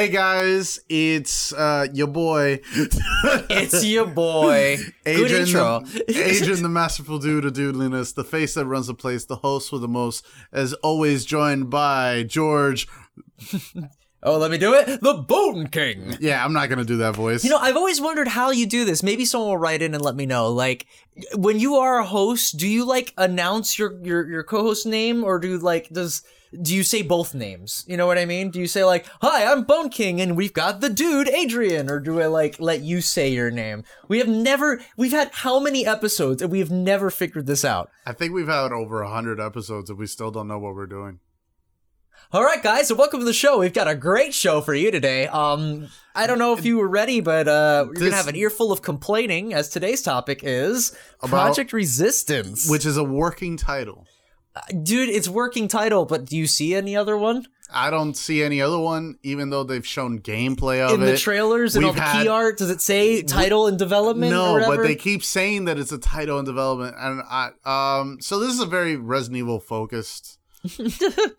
Hey guys, it's uh your boy It's your boy. Adrian, the, Adrian the masterful dude of dudeliness, the face that runs the place, the host with the most, as always joined by George. oh, let me do it. The Bone King. Yeah, I'm not gonna do that voice. You know, I've always wondered how you do this. Maybe someone will write in and let me know. Like, when you are a host, do you like announce your your your co-host name, or do like does do you say both names? You know what I mean? Do you say like, "Hi, I'm Bone King, and we've got the dude Adrian," or do I like let you say your name? We have never. We've had how many episodes, and we have never figured this out. I think we've had over a hundred episodes and we still don't know what we're doing. All right, guys, so welcome to the show. We've got a great show for you today. Um, I don't know if you were ready, but uh, we're This- gonna have an earful of complaining, as today's topic is Project Resistance. Which is a working title. Dude, it's working title, but do you see any other one I don't see any other one, even though they've shown gameplay of in it. In the trailers and all the had- key art? Does it say title and development? No, but they keep saying that it's a title in development, and I um. So this is a very Resident Evil focused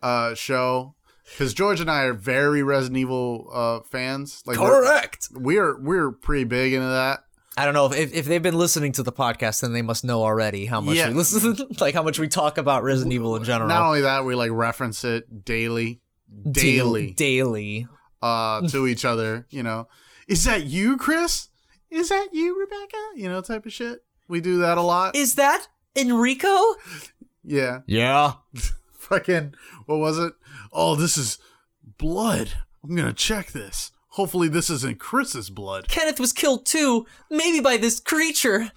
uh show because George and I are very Resident Evil uh fans. Like we're- correct. we're we're pretty big into that. I don't know if, if if they've been listening to the podcast, then they must know already how much Yeah. we listen, like how much we talk about Resident Evil in general. Not only that, we like reference it daily, Dail- daily, daily. uh, to each other. You know, is that you, Chris? Is that you, Rebecca? You know, type of shit. We do that a lot. Is that Enrico? yeah. Yeah. fucking what was it? Oh, this is blood. I'm gonna check this. Hopefully, this isn't Chris's blood. Kenneth was killed too, maybe by this creature.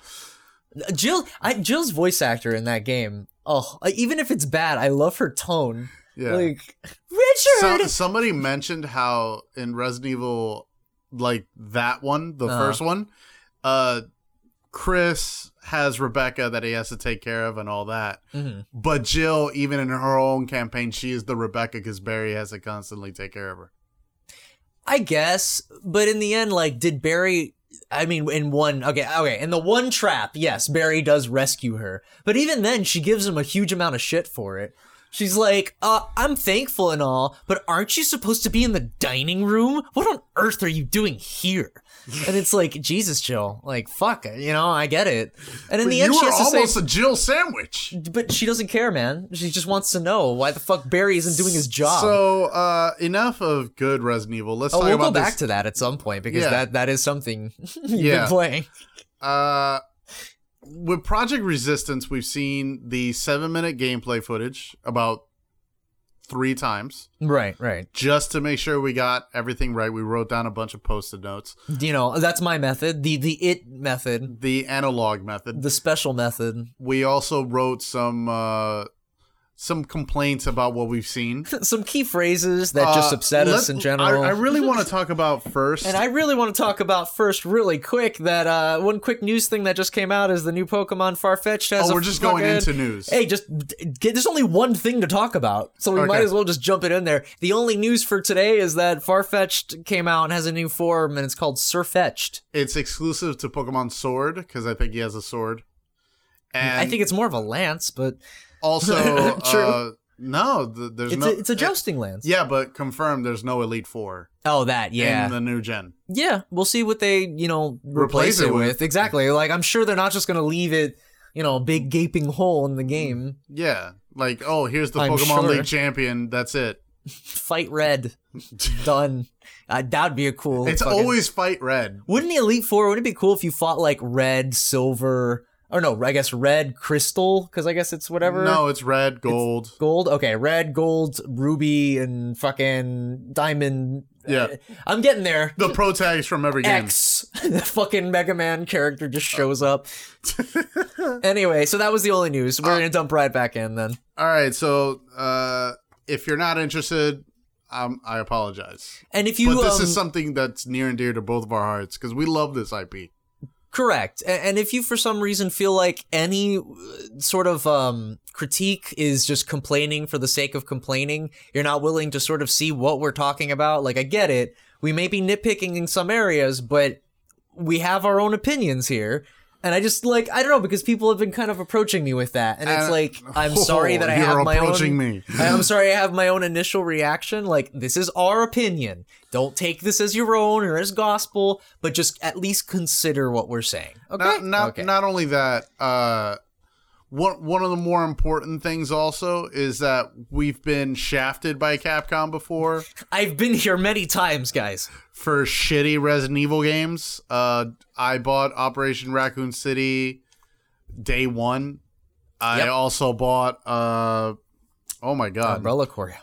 Jill, I, Jill's voice actor in that game. Oh, even if it's bad, I love her tone. Yeah. Like Richard. So, somebody mentioned how in Resident Evil, like that one, the Uh-huh. first one, uh, Chris has Rebecca that he has to take care of and all that. Mhm. But Jill, even in her own campaign, she is the Rebecca because Barry has to constantly take care of her. I guess, but in the end, like, did Barry? I mean, in one, okay, okay, in the one trap, yes, Barry does rescue her, but even then, she gives him a huge amount of shit for it. She's like, uh, I'm thankful and all, but aren't you supposed to be in the dining room? What on earth are you doing here? And it's like, Jesus, Jill, like, fuck, you know, I get it. And in But the end, you she has to say, almost a Jill sandwich. but she doesn't care, man. She just wants to know why the fuck Barry isn't doing his job. So, uh, enough of good Resident Evil. Let's oh, talk we'll about go this. back to that at some point because Yeah. that that is something you've Yeah. been playing. Uh, with Project Resistance, we've seen the seven minute gameplay footage about three times Right, right. just to make sure we got everything right. We wrote down a bunch of post it notes. You know, that's my method. The the it method, The analog method. the special method. We also wrote some uh, some complaints about what we've seen. Some key phrases that just Uh, upset us in general. I, I really want to talk about first. and I really want to talk about first, really quick, that uh, one quick news thing that just came out is the new Pokemon Farfetch'd has oh, we're just going into news. Hey, just get, there's only one thing to talk about, so we might as well just jump it in there. The only news for today is that Farfetch'd came out and has a new form, and it's called Sirfetch'd. It's exclusive to Pokemon Sword because I think he has a sword. And I think it's more of a lance, but also True. uh, no, th- there's it's no. a, it's a jousting lance. Yeah, but confirmed there's no Elite Four Oh, that yeah. in the new gen. Yeah, we'll see what they, you know, replace, Replace it it with. with. Exactly. Like I'm sure they're not just going to leave it, you know, a big gaping hole in the game. Yeah, like oh, here's the I'm Pokemon sure. League champion. That's it. Fight red. Done. Uh, that'd be a cool. It's fucking- always fight red. Wouldn't the Elite Four? Wouldn't it be cool if you fought like red, silver, or no? I guess red, crystal, because I guess it's whatever. No, it's red, gold. Gold. Okay, red, gold, ruby, and fucking diamond. Yeah. Uh, I'm getting there. the pro tags from every game. X, the fucking Mega Man character just shows up. anyway, so that was the only news. We're gonna dump right back in then. All right, so uh, if you're not interested, um, I apologize. And if you but this um, is something that's near and dear to both of our hearts because we love this IP. Correct, and if you for some reason feel like any uh, sort of um, critique is just complaining for the sake of complaining, you're not willing to sort of see what we're talking about. Like I get it, we may be nitpicking in some areas, but we have our own opinions here. And I just like I don't know because people have been kind of approaching me with that, and it's And- like I'm sorry that I have my approaching own. me. I'm sorry I have my own initial reaction. Like this is our opinion. Don't take this as your own or as gospel, but just at least consider what we're saying. Okay. Not not okay. not only that, uh one one of the more important things also is that we've been shafted by Capcom before I've been here many times, guys. For shitty Resident Evil games. Uh I bought Operation Raccoon City day 1. I Yep. also bought uh Oh my god. Umbrella Corps.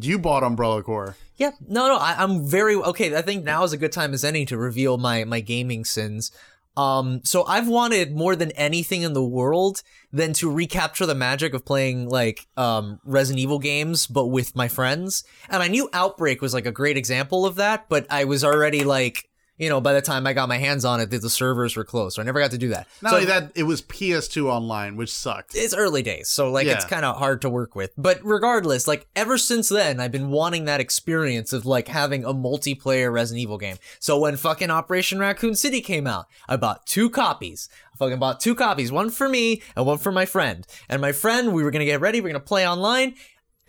You bought Umbrella Corps. Yeah, no, no, I, I'm very okay. I think now is a good time as any to reveal my my gaming sins. Um, so I've wanted more than anything in the world than to recapture the magic of playing like um Resident Evil games, but with my friends. And I knew Outbreak was like a great example of that, but I was already like, you know, by the time I got my hands on it, the servers were closed, so I never got to do that. Not so only that, it was PS2 online, which sucked. it's early days, so like it's kind of hard to work with. But regardless, like ever since then, I've been wanting that experience of like having a multiplayer Resident Evil game. So when fucking Operation Raccoon City came out, I bought two copies. I fucking bought two copies, one for me and one for my friend. And my friend, we were gonna get ready, we are gonna play online.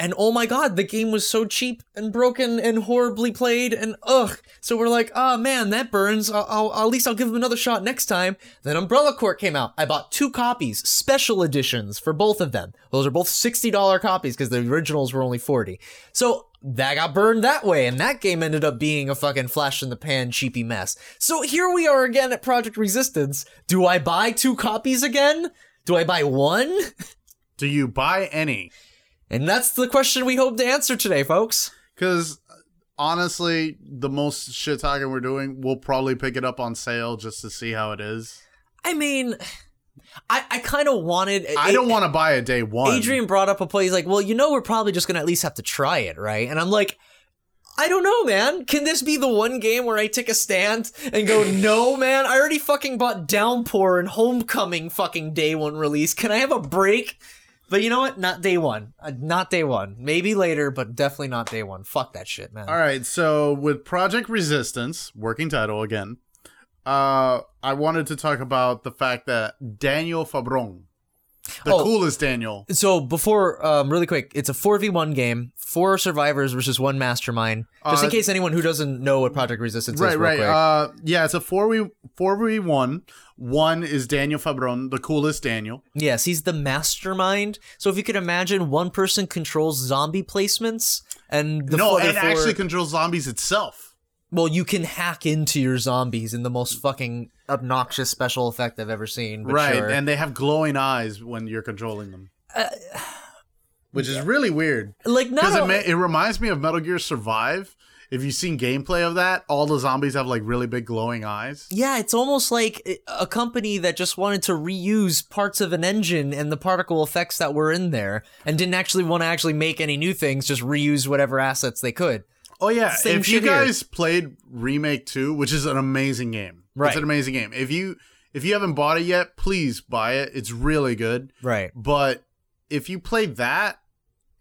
And oh my god, the game was so cheap and broken and horribly played and ugh. So we're like, oh man, that burns. I'll, I'll, at least I'll give him another shot next time. Then Umbrella Corps came out. I bought two copies, special editions for both of them. Those are both $60 copies because the originals were only 40. So that got burned that way, and that game ended up being a fucking flash in the pan cheapy mess. So here we are again at Project Resistance. Do I buy two copies again? Do I buy one? Do you buy any? And that's the question we hope to answer today, folks. Because honestly, the most shit talking we're doing, we'll probably pick it up on sale just to see how it is. I mean, I, I kind of wanted. I don't want to buy a day one. Adrian brought up a play. He's like, well, you know, we're probably just going to at least have to try it, right? And I'm like, I don't know, man. Can this be the one game where I take a stand and go, no, man, I already fucking bought Downpour and Homecoming fucking day one release. Can I have a break? But you know what? Not day one. Uh, not day one. Maybe later, but definitely not day one. Fuck that shit, man. All right, so with Project Resistance, working title again, uh, I wanted to talk about the fact that Daniel Fabron, the Oh. coolest Daniel, So before, um, really quick, it's a four v one game, four survivors versus one mastermind. Just in Uh, case anyone who doesn't know what Project Resistance is, right, real right. quick. Uh, yeah, it's a four v four v one. One is Daniel Fabron, the coolest Daniel. yes, he's the mastermind. So if you could imagine, one person controls zombie placements, and the no, and four, actually controls zombies itself. well, you can hack into your zombies in the most fucking obnoxious special effect I've ever seen. But right, sure. and they have glowing eyes when you're controlling them, Uh, which is really weird. like not Because it, a- it reminds me of Metal Gear Survive. If you've seen gameplay of that, all the zombies have like really big glowing eyes. Yeah, it's almost like a company that just wanted to reuse parts of an engine and the particle effects that were in there and didn't actually want to actually make any new things, just reuse whatever assets they could. Oh yeah, Same if you shit here. guys played Remake 2, which is an amazing game. Right. It's an amazing game. If you if you haven't bought it yet, please buy it. It's really good. Right. But if you play that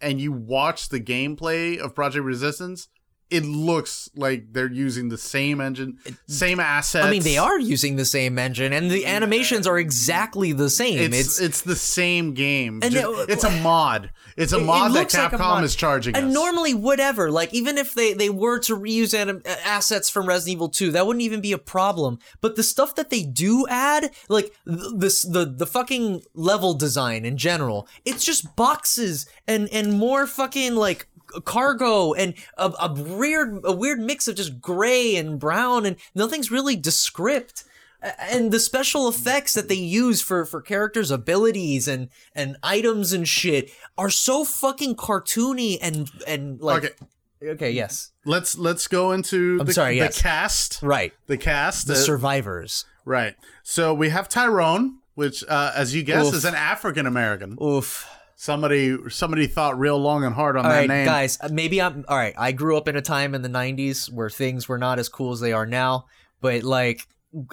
and you watch the gameplay of Project Resistance, it looks like they're using the same engine, same assets. I mean, they are using the same engine and the animations are exactly the same. It's It's, it's, the same game. Just- it- it's a mod. It's a It- it mod that looks like Capcom mod. is charging and us. normally whatever, like even if they they were to reuse anim- uh, assets from Resident Evil 2, that wouldn't even be a problem. But the stuff that they do add, like this the the fucking level design in general, it's just boxes and and more fucking like cargo and a, a weird a weird mix of just gray and brown and nothing's really descript and the special effects that they use for for characters abilities and and items and shit are so fucking cartoony and and like okay, okay, yes let's let's go into I'm the, sorry, the yes. cast. right The cast. the uh, survivors Right. So we have Tyrone, which, uh, as you guess, Oof. is an African American. oof Somebody, somebody thought real long and hard on all that right name. guys uh, maybe i'm all right i grew up in a time in the 90s where things were not as cool as they are now but like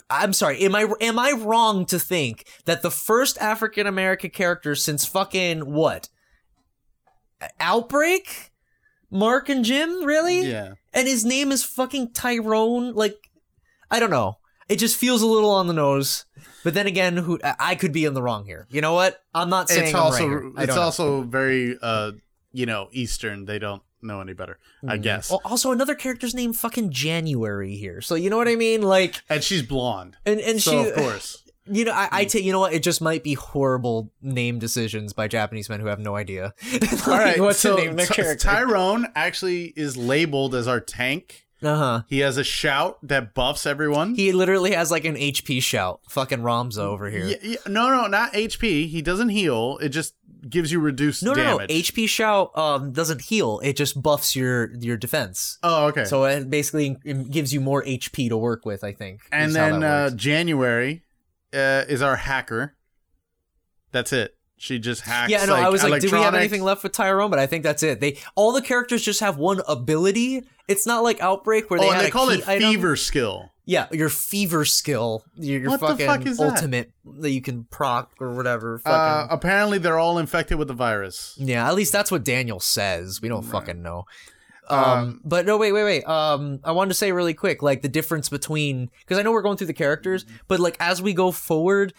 I'm sorry. Am I am I wrong to think that the first African American character since fucking what? Outbreak? Mark and Jim, really? Yeah. And his name is fucking Tyrone? Like I don't know. It just feels a little on the nose. But then again, who I could be in the wrong here. You know what? I'm not saying it's I'm also right. It's know. also very uh you know Eastern. They don't know any better, I guess. Al- also another character's name fucking January here. So you know what I mean? Like And she's blonde, and and so she of course. you know I, I Mm. take you know what it just might be horrible name decisions by Japanese men who have no idea like, All right, what's so to name their Ty- character. Tyrone actually is labeled as our tank. Uh huh. He has a shout that buffs everyone. He literally has like an HP shout. Fucking Ramza over here. Yeah, yeah, no, no, not HP. He doesn't heal. It just gives you reduced no, no, no. HP shout um doesn't heal. It just buffs your your defense. oh, okay. So it basically it gives you more HP to work with. I think. and then uh. January uh, is our hacker. That's it. She just hacks. Yeah, no, I was like, do we have anything left with Tyrone? But I think that's it. They all the characters just have one ability. It's not like Outbreak where they Oh, had and they call it item. fever skill. Yeah, your fever skill, your, your What the fucking fuck is that? ultimate that you can proc or whatever. Uh, apparently, they're all infected with the virus. yeah, at least that's what Daniel says. We don't fucking know. Um, Um, but no, wait, wait, wait. Um, I wanted to say really quick, like the difference between because I know we're going through the characters, but like as we go forward,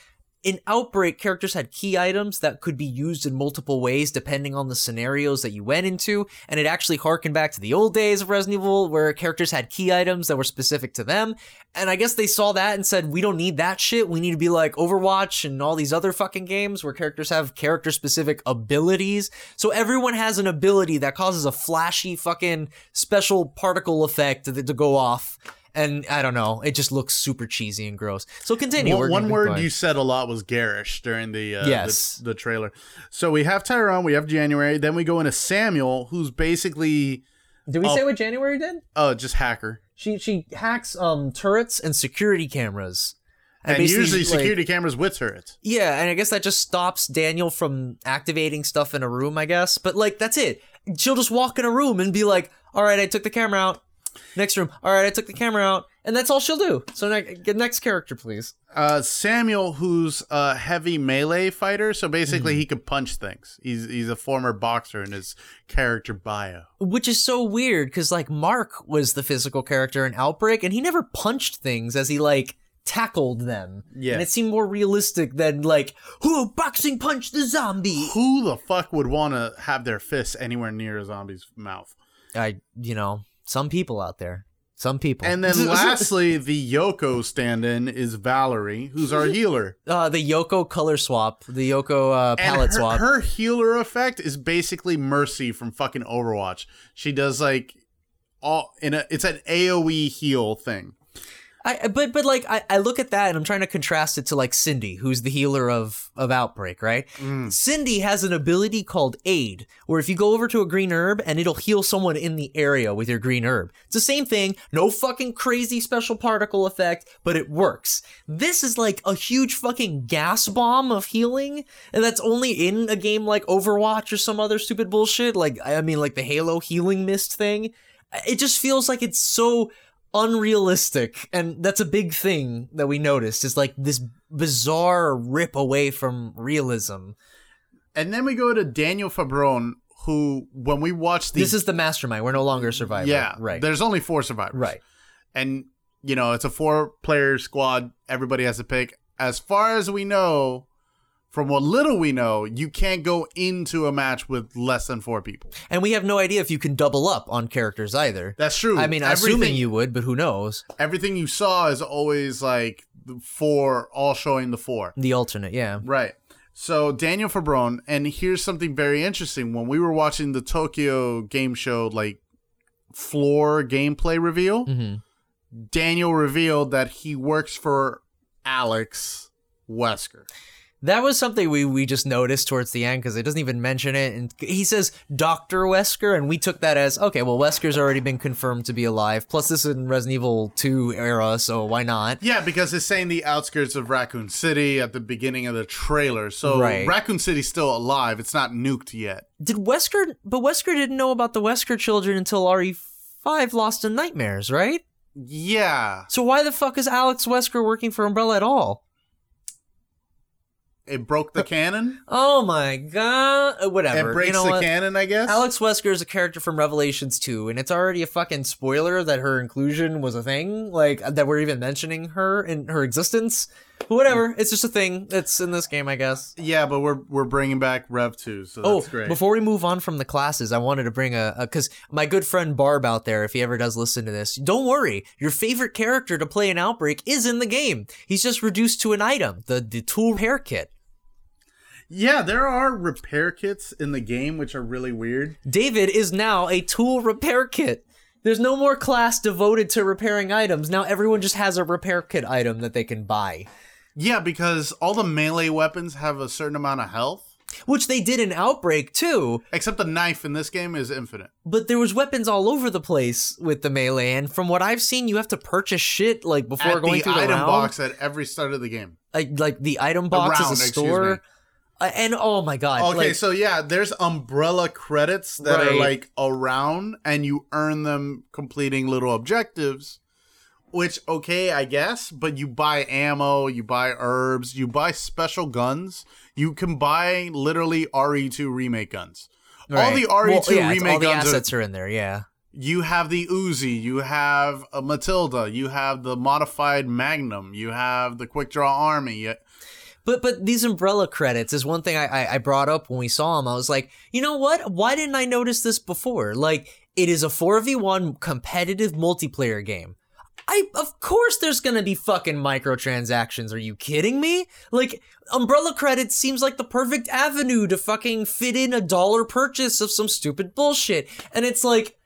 in Outbreak, characters had key items that could be used in multiple ways depending on the scenarios that you went into, and it actually harkened back to the old days of Resident Evil where characters had key items that were specific to them. And I guess they saw that and said, we don't need that shit. We need to be like Overwatch and all these other fucking games where characters have character specific abilities. So everyone has an ability that causes a flashy fucking special particle effect to, to go off. And I don't know, it just looks super cheesy and gross. So continue. One, We're one word you said a lot was garish during the uh, Yes. the, the trailer. So we have Tyrone, we have January, then we go into Samuel, who's basically Did we Oh. say what January did? uh just hacker. She she hacks um turrets and security cameras. And, basically, usually like- security cameras with turrets. Yeah, and I guess that just stops Daniel from activating stuff in a room, I guess. But like that's it. She'll just walk in a room and be like, "All right, I took the camera out." Next room. All right, I took the camera out, and that's all she'll do. So ne- next character, please. Uh, Samuel, who's a heavy melee fighter, so basically Mm-hmm. he could punch things. He's he's a former boxer in his character bio. Which is so weird because like Mark was the physical character in Outbreak, and he never punched things as he like tackled them. Yeah. and it seemed more realistic than like who boxing punch the zombie. Who the fuck would want to have their fists anywhere near a zombie's mouth? I, you know, some people out there, some people, And then lastly, the Yoko stand-in is Valerie, who's our healer. uh, the Yoko color swap, the Yoko uh, palette her, swap. her healer effect is basically Mercy from fucking Overwatch. She does like all in a it's an AoE heal thing. I, but but like I, I look at that and I'm trying to contrast it to like Cindy, who's the healer of of Outbreak, right? Mm. Cindy has an ability called Aid, where if you go over to a green herb and it'll heal someone in the area with your green herb. It's the same thing, no fucking crazy special particle effect, but it works. This is like a huge fucking gas bomb of healing, and that's only in a game like Overwatch or some other stupid bullshit. Like I mean, like the Halo healing mist thing. It just feels like it's so unrealistic and that's a big thing that we noticed is like this bizarre rip away from realism. And then we go to Daniel Fabron, who when we watch the this is the mastermind. We're no longer a survivor. Yeah right. There's only four survivors, right. And you know it's a four-player squad. Everybody has to pick. As far as we know, from what little we know, you can't go into a match with less than four people. and we have no idea if you can double up on characters either That's true. i mean everything, assuming you would but who knows everything you saw is always like four, all showing the four. the alternate yeah Right. So Daniel Fabron, and here's something very interesting. When we were watching the Tokyo game show, like floor gameplay reveal, hmm Daniel revealed that he works for Alex Wesker. That was something we, we just noticed towards the end because it doesn't even mention it and he says dr wesker and we took that as okay well wesker's already been confirmed to be alive plus this is in resident evil 2 era so why not Yeah, because it's saying the outskirts of Raccoon City at the beginning of the trailer. So Right. Raccoon City's still alive. It's not nuked yet. Did Wesker? But Wesker didn't know about the Wesker children until RE5 Lost in Nightmares, right? Yeah. So why the fuck is Alex Wesker working for Umbrella at all? It broke the canon. Oh my god! Uh, Whatever. It breaks you know the what? canon, I guess. Alex Wesker is a character from Revelations 2, and it's already a fucking spoiler that her inclusion was a thing, like that we're even mentioning her in her existence. But whatever, it's just a thing that's in this game, I guess. yeah, but we're we're bringing back Rev two, so Oh, great. before we move on from the classes, I wanted to bring a because my good friend Barb out there, if he ever does listen to this, don't worry, your favorite character to play an outbreak is in the game. He's just reduced to an item, the the tool repair kit. Yeah, there are repair kits in the game, which are really weird. David is now a tool repair kit. There's no more class devoted to repairing items. Now everyone just has a repair kit item that they can buy. Yeah, because all the melee weapons have a certain amount of health, Which they did in Outbreak too, except the knife in this game is infinite. but there was weapons all over the place with the melee. And from what I've seen, you have to purchase shit like before At going the through the item round. box at every start of the game. like, like the item box round, is a excuse store. Uh, and oh my god! Okay, like, so yeah, there's umbrella credits that are like around, and you earn them completing little objectives. Which okay, I guess, but you buy ammo, you buy herbs, you buy special guns. You can buy literally RE2 remake guns. All the RE2 Well, yeah, remake all the guns are assets are in there. Yeah. you have the Uzi, you have a Matilda, you have the modified Magnum, you have the Quick Draw Army. you- But but these umbrella credits is one thing I, I I brought up when we saw them. I was like, you know what? Why didn't I notice this before? Like, it is a four v one competitive multiplayer game. I of course there's gonna be fucking microtransactions. Are you kidding me? Like umbrella credits seems like the perfect avenue to fucking fit in a dollar purchase of some stupid bullshit. And it's like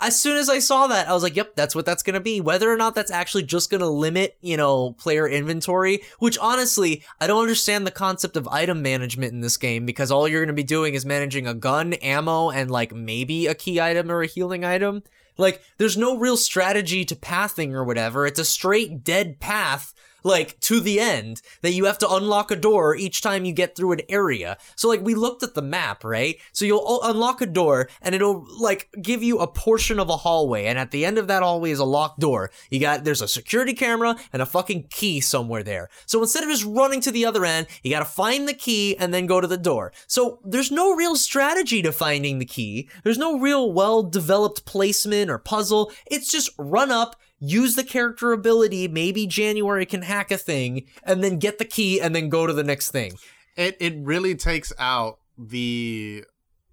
as soon as I saw that, I was like, yep, that's what that's going to be. Whether or not that's actually just going to limit, you know, player inventory, which honestly, I don't understand the concept of item management in this game because all you're going to be doing is managing a gun, ammo, and like maybe a key item or a healing item. Like, there's no real strategy to pathing or whatever. It's a straight dead path, like, to the end that you have to unlock a door each time you get through an area. So, like, we looked at the map, right? So you'll unlock a door and it'll, like, give you a portion of a hallway. And at the end of that hallway is a locked door. You got, there's a security camera and a fucking key somewhere there. So instead of just running to the other end, you gotta find the key and then go to the door. So there's no real strategy to finding the key. There's no real well developed placement or puzzle. It's just run up, use the character ability, maybe January can hack a thing, and then get the key and then go to the next thing. it it really takes out the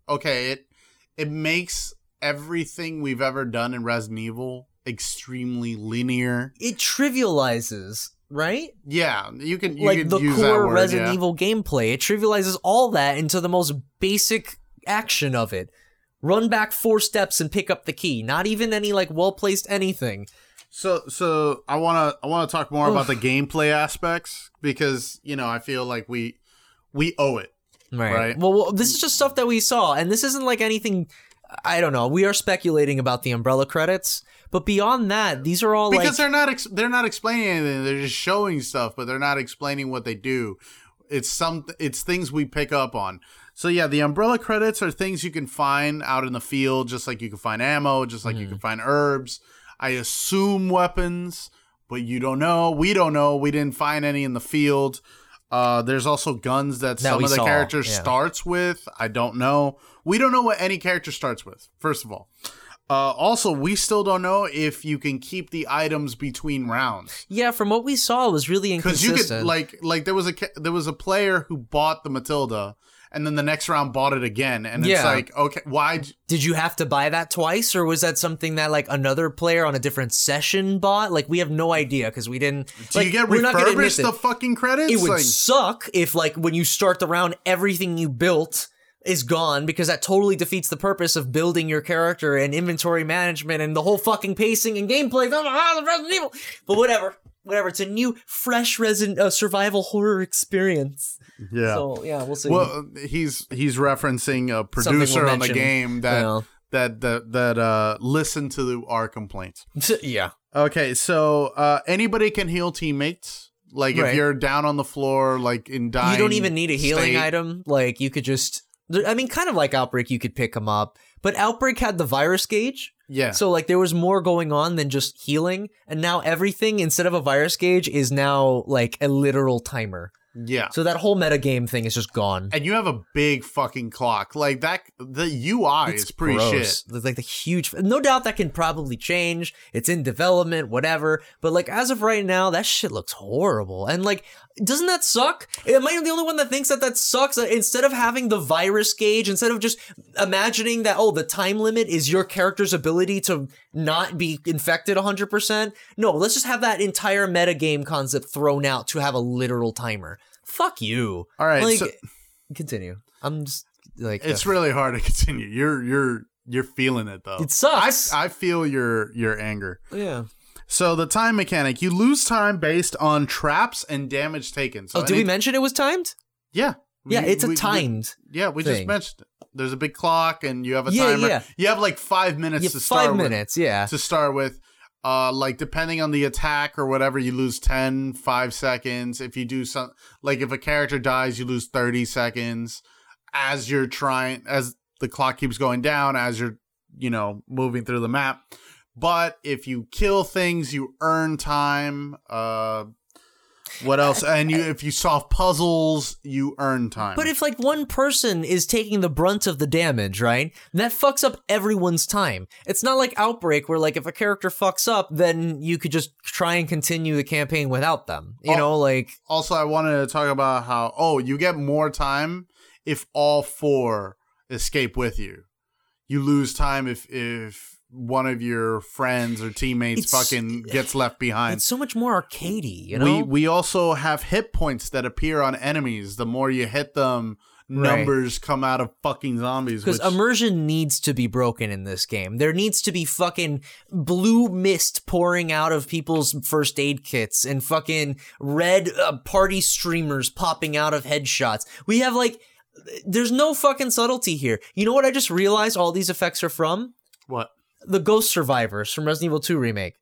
okay it it makes everything we've ever done in Resident Evil extremely linear. It trivializes, right? Yeah, you can you like can the use that core word, Resident yeah. Evil gameplay. It trivializes all that into the most basic action of it. Run back four steps and pick up the key. Not even any like well placed anything. So so I want to I want to talk more about the gameplay aspects because you know I feel like we we owe it. Right. Right. Well, well, this is just stuff that we saw, and this isn't like anything. I don't know. We are speculating about the umbrella credits, but beyond that, these are all because like they're not ex- they're not explaining anything. They're just showing stuff, but they're not explaining what they do. It's some it's things we pick up on. So yeah, the umbrella credits are things you can find out in the field, just like you can find ammo, just like you Mm-hmm. can find herbs. I assume weapons, but you don't know. We don't know. We didn't find any in the field. Uh, there's also guns that, some of the saw, characters yeah. starts with. I don't know. We don't know what any character starts with. First of all. Uh, also, we still don't know if you can keep the items between rounds yeah. From what we saw, it was really because you inconsistent. could like like there was a there was a player who bought the Matilda and then the next round bought it again and it's like okay why Did you have to buy that twice, or was that something that like another player on a different session bought? Like we have no idea because we didn't. do like, you get we're not gonna admit refurbished the fucking credits it would like suck if like when you start the round everything you built is gone because that totally defeats the purpose of building your character and inventory management and the whole fucking pacing and gameplay of Resident Evil. But whatever, whatever. It's a new, fresh Resident uh, survival horror experience. Yeah So yeah, we'll see. well he's he's referencing a we'll producer on the game that Yeah. that that that uh listened to our complaints yeah, okay so uh anybody can heal teammates like Right. if you're down on the floor like in dying you don't even need a healing state, item. Like you could just, I mean, kind of like Outbreak, you could pick them up. But Outbreak had the virus gauge, yeah So like there was more going on than just healing, and now everything instead of a virus gauge is now like a literal timer. Yeah. So that whole metagame thing is just gone. And you have a big fucking clock. Like that the UI It's is pretty gross. shit. Like the huge, no doubt that can probably change. It's in development, whatever. But like as of right now, that shit looks horrible. And like, doesn't that suck? Am I the only one that thinks that that sucks? Uh, Instead of having the virus gauge, instead of just imagining that oh, the time limit is your character's ability to not be infected 100%. No, let's just have that entire metagame concept thrown out to have a literal timer. Fuck you. All right. Like, so continue. I'm just like it's uh, really hard to continue. You're you're you're feeling it though. it I, sucks. I feel your your anger. yeah. So the time mechanic, you lose time based on traps and damage taken. So oh, did we mention it was timed? Yeah. Yeah, We- it's a we- we- timed. yeah, we just mentioned it. There's a big clock and you have a Yeah, timer. yeah. You have like five minutes Yeah, to start five with. minutes. Yeah. to start with. Uh, like depending on the attack or whatever, you lose 10, 5 seconds. If you do some, like if a character dies, you lose 30 seconds as you're trying, as the clock keeps going down, as you're, you know, moving through the map. But if you kill things, you earn time. Uh, what else? And you, if you solve puzzles, you earn time. But if like one person is taking the brunt of the damage, right? That fucks up everyone's time. It's not like Outbreak where like if a character fucks up, then you could just try and continue the campaign without them. You know, like also I wanted to talk about how oh you get more time if all four escape with you. You lose time if if one of your friends or teammates It's- fucking gets left behind. it's so much more arcadey, you know? we we also have hit points that appear on enemies. The more you hit them, Right. numbers come out of fucking zombies. Because Which, immersion needs to be broken in this game. There needs to be fucking blue mist pouring out of people's first aid kits and fucking red uh, party streamers popping out of headshots. We have like, there's no fucking subtlety here. You know what I just realized all these effects are from? what? The Ghost Survivors from Resident Evil 2 Remake.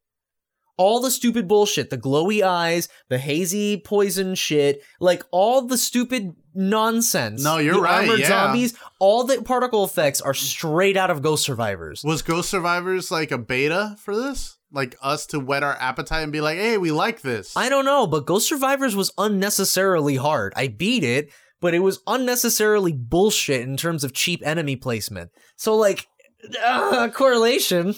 All the stupid bullshit, the glowy eyes, the hazy poison shit, like all the stupid nonsense. No, you're the right, Armored yeah. zombies, all the particle effects are straight out of Ghost Survivors. Was Ghost Survivors like a beta for this? Like us to whet our appetite and be like, hey, we like this. I don't know, but Ghost Survivors was unnecessarily hard. I beat it, but it was unnecessarily bullshit in terms of cheap enemy placement. So, like, uh, correlation.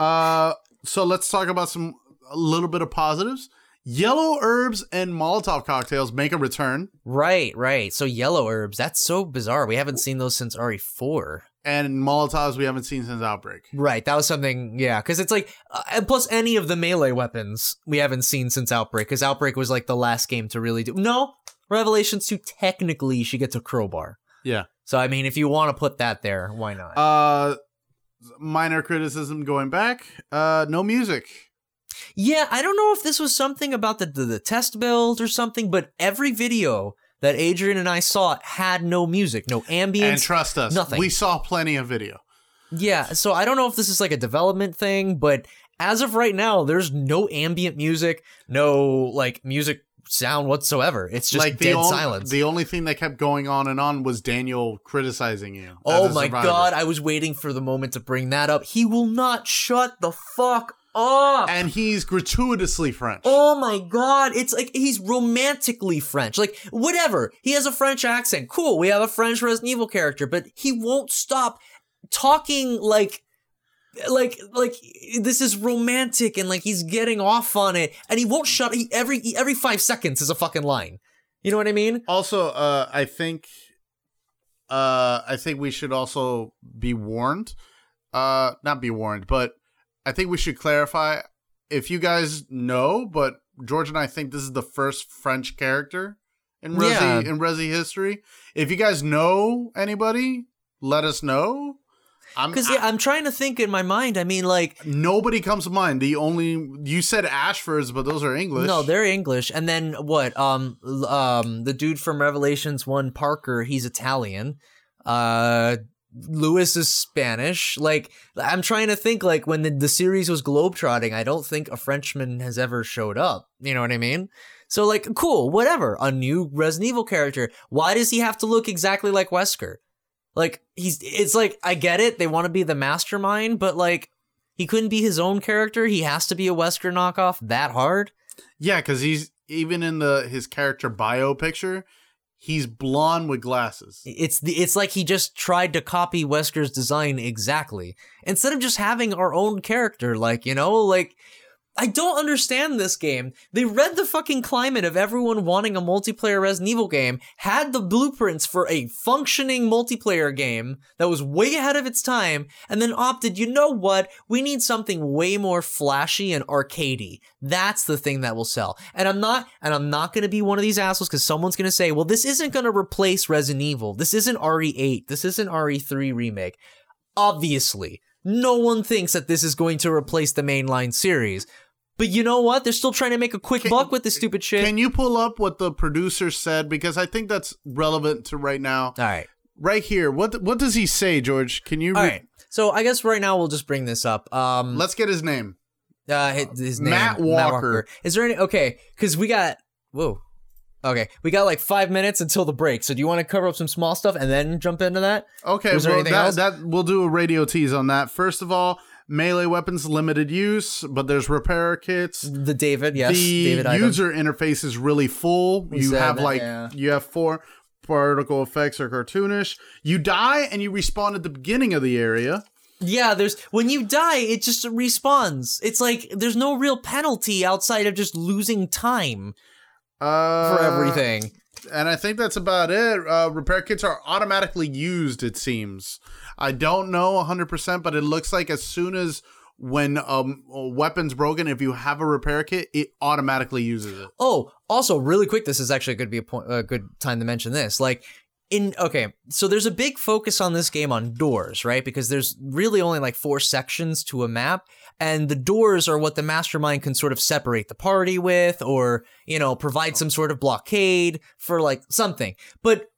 Uh, so let's talk about some a little bit of positives. Yellow herbs and Molotov cocktails make a return, Right, right. So, yellow herbs, that's so bizarre. We haven't seen those since RE4. and Molotovs we haven't seen since Outbreak. Right, that was something, yeah, because it's like, uh, plus any of the melee weapons we haven't seen since Outbreak, because Outbreak was like the last game to really do. No, Revelations 2, technically, she gets a crowbar. Yeah. So, I mean, if you want to put that there, why not? Uh, minor criticism going back. Uh, no music. yeah, I don't know if this was something about the, the, the test build or something, but every video that Adrian and I saw had no music, no ambient. And trust us, nothing. we saw plenty of video. Yeah, so I don't know if this is like a development thing, but as of right now, there's no ambient music, no like music sound whatsoever. It's just like the dead silence. The only thing that kept going on and on was Daniel criticizing you. oh my survivor. god, I was waiting for the moment to bring that up. He will not shut the fuck up. And he's gratuitously French. Oh my god, it's like he's romantically French. Like, whatever. He has a French accent. Cool, we have a French Resident Evil character, but he won't stop talking like like like this is romantic and like he's getting off on it and he won't shut he every he- every 5 seconds is a fucking line. You know what I mean? Also, uh, I think, uh, I think we should also be warned. Uh, not be warned, but I think we should clarify. If you guys know, but George and I think this is the first French character in Resi Yeah. in Resi history. If you guys know anybody, let us know. I'm, Cuz yeah, I'm trying to think in my mind. I mean like nobody comes to mind. The only you said Ashfords, but those are English. No, they're English. And then what? Um, um, the dude from Revelations One, Parker, he's Italian. Uh, Luis is Spanish. Like, I'm trying to think. Like, when the, the series was globetrotting, I don't think a Frenchman has ever showed up. You know what I mean? So, like, cool, whatever. A new Resident Evil character. Why does he have to look exactly like Wesker? Like, he's. It's like I get it. They want to be the mastermind, but like. He couldn't be his own character. He has to be a Wesker knockoff that hard. Yeah, because he's even in the his character bio picture, he's blonde with glasses. It's the it's like he just tried to copy Wesker's design exactly. Instead of just having our own character, like, you know, like I don't understand this game. They read the fucking climate of everyone wanting a multiplayer Resident Evil game, had the blueprints for a functioning multiplayer game that was way ahead of its time, and then opted, you know what? We need something way more flashy and arcadey. That's the thing that will sell. And I'm not, and I'm not gonna be one of these assholes because someone's gonna say, well, this isn't gonna replace Resident Evil. This isn't RE8. This isn't RE3 remake. Obviously. No one thinks that this is going to replace the mainline series. But you know what? They're still trying to make a quick Can- buck with this stupid shit. Can you pull up what the producer said because I think that's relevant to right now. All right. Right here. What what does he say, George? Can you All re- right. So I guess right now we'll just bring this up. Um, Let's get his name. uh, his, name, Matt Walker. Is there any? Okay, because we got whoa. Okay, we got like five minutes until the break. So do you want to cover up some small stuff and then jump into that? Okay, well that, that we'll do a radio tease on that. First of all, melee weapons limited use, but there's repair kits. The David, yes, the David item. user interface is really full. You have like yeah. you have four particle effects are cartoonish. You die and you respawn at the beginning of the area. Yeah, there's when you die, it just respawns. It's like there's no real penalty outside of just losing time Uh, for everything. And I think that's about it. Uh, repair kits are automatically used, it seems. I don't know 100%, but it looks like as soon as when um, a weapon's broken, if you have a repair kit, it automatically uses it. Oh, also, really quick, this is actually going to be a, point, a good time to mention this. Like, in okay, so there's a big focus on this game on doors, right? Because there's really only like four sections to a map, and the doors are what the mastermind can sort of separate the party with, or you know, provide some sort of blockade for like something. But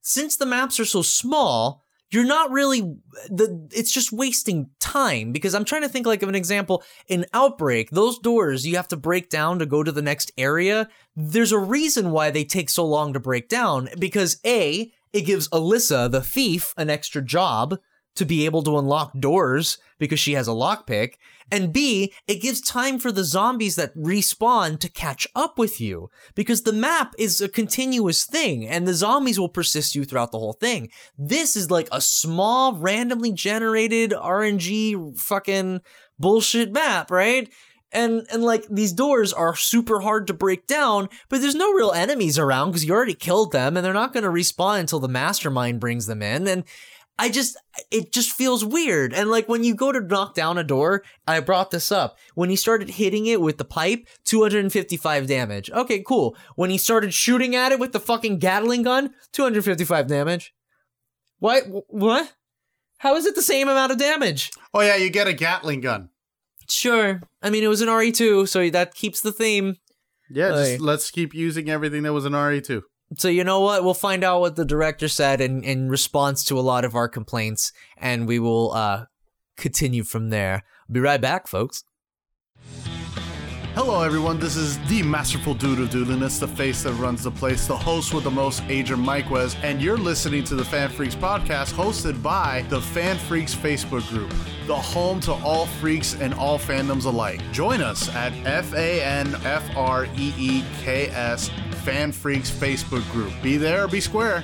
since the maps are so small, you're not really the it's just wasting time because I'm trying to think like of an example in Outbreak, those doors you have to break down to go to the next area. There's a reason why they take so long to break down because A, it gives Alyssa, the thief, an extra job to be able to unlock doors because she has a lockpick. And B, it gives time for the zombies that respawn to catch up with you because the map is a continuous thing and the zombies will persist you throughout the whole thing. This is like a small, randomly generated RNG fucking bullshit map, right? And and like these doors are super hard to break down, but there's no real enemies around because you already killed them and they're not going to respawn until the mastermind brings them in. And I just, it just feels weird. And like when you go to knock down a door, I brought this up. When he started hitting it with the pipe, 255 damage. Okay, cool. When he started shooting at it with the fucking Gatling gun, 255 damage. What? What? How is it the same amount of damage? Oh, yeah, you get a Gatling gun. Sure. I mean, it was an RE2, so that keeps the theme. Yeah, Aye. just let's keep using everything that was an RE2. So you know what? We'll find out what the director said in, in response to a lot of our complaints, and we will uh, continue from there. Be right back, folks. Hello, everyone. This is the masterful dude of doodliness, the face that runs the place, the host with the most, Adrian Mikewes, and you're listening to the FanFreeks podcast, hosted by the FanFreeks Facebook group, the home to all freaks and all fandoms alike. Join us at F A N F R E E K S FanFreeks Facebook group. Be there or be square.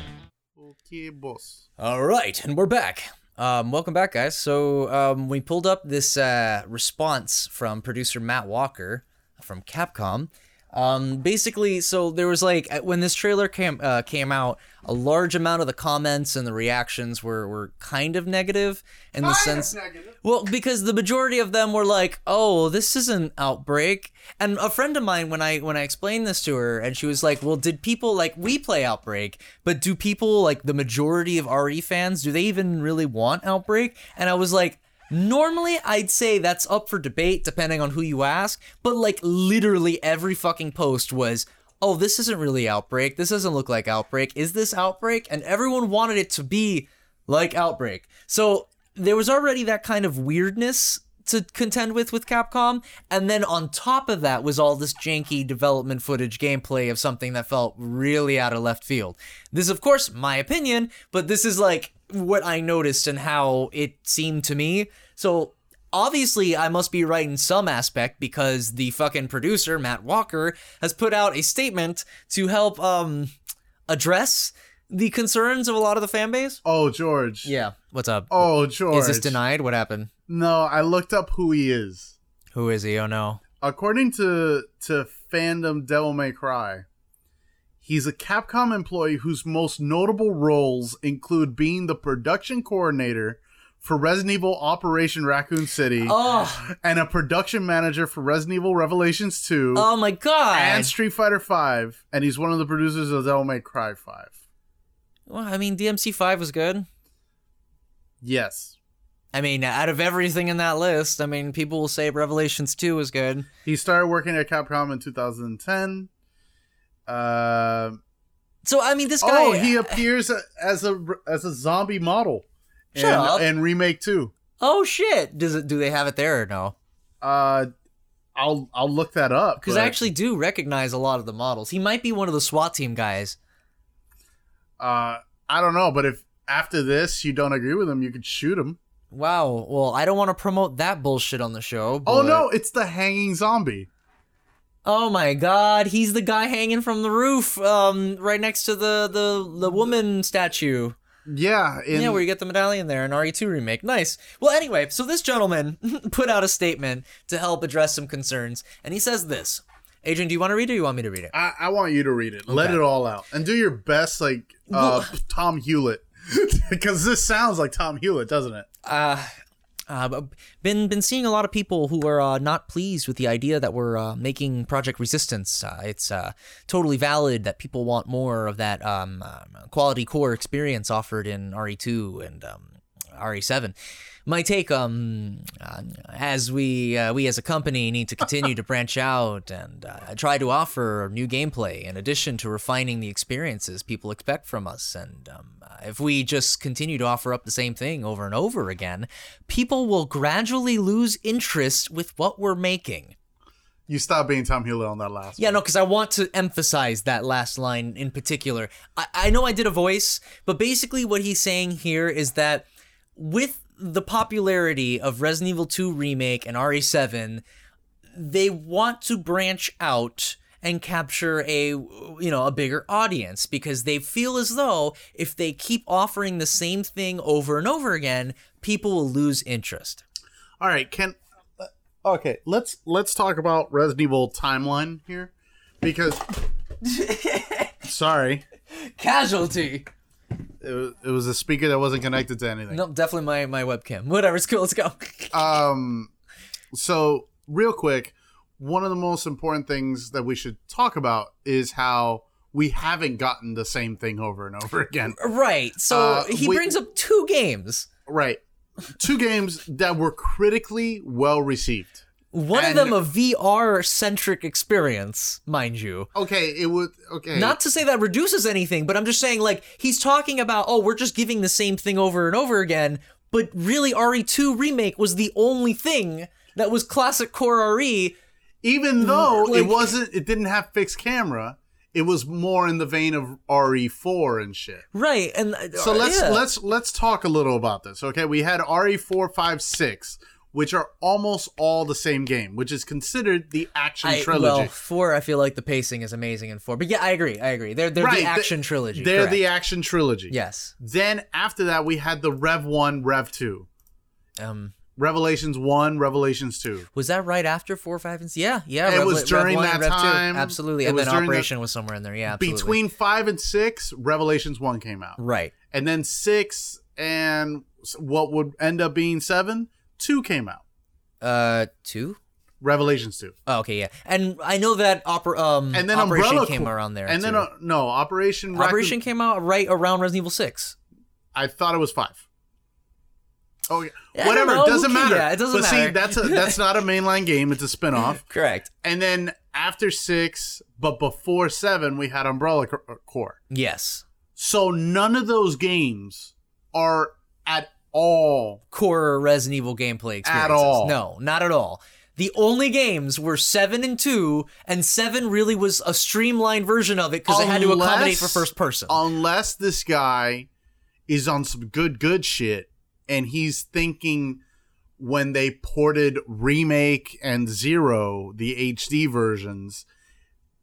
Okay, boss. All right, and we're back. Um, welcome back, guys. So um, we pulled up this uh, response from producer Matt Walker from Capcom. Um, basically, so there was like when this trailer came uh, came out, a large amount of the comments and the reactions were were kind of negative in the sense. Well, because the majority of them were like, "Oh, this is an Outbreak." And a friend of mine when I when I explained this to her and she was like, "Well, did people like we play Outbreak, but do people like the majority of RE fans do they even really want Outbreak?" And I was like, Normally, I'd say that's up for debate depending on who you ask, but like literally every fucking post was, oh, this isn't really Outbreak. This doesn't look like Outbreak. Is this Outbreak? And everyone wanted it to be like Outbreak. So there was already that kind of weirdness to contend with with Capcom, and then on top of that was all this janky development footage gameplay of something that felt really out of left field. This, of course, my opinion, but this is like what I noticed and how it seemed to me. So obviously I must be right in some aspect because the fucking producer Matt Walker has put out a statement to help um address the concerns of a lot of the fan base. Oh, George. Yeah, what's up? Oh, George. Is this denied? What happened? No, I looked up who he is. Who is he? Oh no. According to to fandom Devil May Cry, he's a Capcom employee whose most notable roles include being the production coordinator for Resident Evil Operation Raccoon City Oh, and a production manager for Resident Evil Revelations 2 oh my god. and Street Fighter 5 and he's one of the producers of Devil May Cry 5. well, I mean, DMC five was good. Yes. I mean, out of everything in that list, I mean, people will say Revelations 2 was good. He started working at Capcom in 2010. Uh, So, I mean, this guy. oh, he appears as a as a zombie model in, Shut up. in remake too. Oh, shit. Does it? Do they have it there or no? Uh, I'll I'll look that up Because but, I actually do recognize a lot of the models. He might be one of the SWAT team guys. uh I don't know, but if after this you don't agree with him, you could shoot him. Wow. Well, I don't want to promote that bullshit on the show. Oh no, it's the hanging zombie. Oh my god, he's the guy hanging from the roof, um, right next to the the the woman statue. Yeah, in, yeah, where you get the medallion there in RE2 remake. Nice. Well, anyway, so this gentleman put out a statement to help address some concerns, and he says this. Adrian, do you want to read it or you want me to read it? I, I want you to read it. Let it all out and do your best, like uh, Tom Hewlett, because this sounds like Tom Hewlett, doesn't it? uh, uh, been been seeing a lot of people who are uh, not pleased with the idea that we're uh, making Project Resistance. Uh, it's uh, totally valid that people want more of that um, uh, quality core experience offered in RE2 and um, RE7. My take, um, uh, as we we as a company need to continue to branch out and try to offer new gameplay in addition to refining the experiences people expect from us. And um, if we just continue to offer up the same thing over and over again, people will gradually lose interest with what we're making. You stop being Tom Hewlett on that last. Yeah, one. no, because I want to emphasize that last line in particular. I, I know I did a voice, but basically what he's saying here is that with the popularity of Resident Evil 2 Remake and RE7, they want to branch out and capture a you know a bigger audience because they feel as though if they keep offering the same thing over and over again people will lose interest All right, can okay. Let's let's talk about Resident Evil timeline here, because sorry, casualty it was, it was a speaker that wasn't connected to anything. no definitely my my webcam whatever it's cool let's go Um, so real quick, one of the most important things that we should talk about is how we haven't gotten the same thing over and over again. Right. So Uh, he we- brings up two games. Right. Two games that were critically well received. One And- of them a VR centric experience, mind you. Okay, it would okay. Not to say that reduces anything, but I'm just saying like he's talking about oh we're just giving the same thing over and over again, but really RE2 remake was the only thing that was classic core RE. Even though like- it wasn't it didn't have fixed camera, it was more in the vein of RE4 and shit. Right. And uh, So let's yeah. let's let's talk a little about this. Okay, we had RE4, 5, 6, which are almost all the same game, which is considered the action I, trilogy. Well, four, I feel like the pacing is amazing in four. But yeah, I agree. I agree. They're they're Right, the action trilogy. They're correct. the action trilogy. yes. Then after that, we had the Rev 1, Rev 2. Um, Revelations 1, Revelations 2. Was that right after four, five, and s- yeah, yeah? It Rev- was Rev during one that Rev two. time. absolutely, It and then Operation was somewhere in there. Yeah, absolutely. Between 5 and 6, Revelations 1 came out. right, And then 6 and what would end up being 7, 2 came out. uh, two. Revelations 2. Oh, okay, yeah, and I know that opera, um, And then Operation Umbrella came around there, And then uh, no, Operation Raccoon- Operation came out right around Resident Evil Six. I thought it was 5. Oh, yeah. Whatever, doesn't matter. yeah, it doesn't but matter. see, that's a, that's not a mainline game, it's a spin-off. Correct. And then after 6, but before 7, we had Umbrella uh, Corps. Yes, So none of those games are at all core Resident Evil gameplay experiences. all. No, not at all. The only games were seven and two, and seven really was a streamlined version of it because it had to accommodate for first person. unless this guy is on some good good shit and he's thinking when they ported remake and zero the hd versions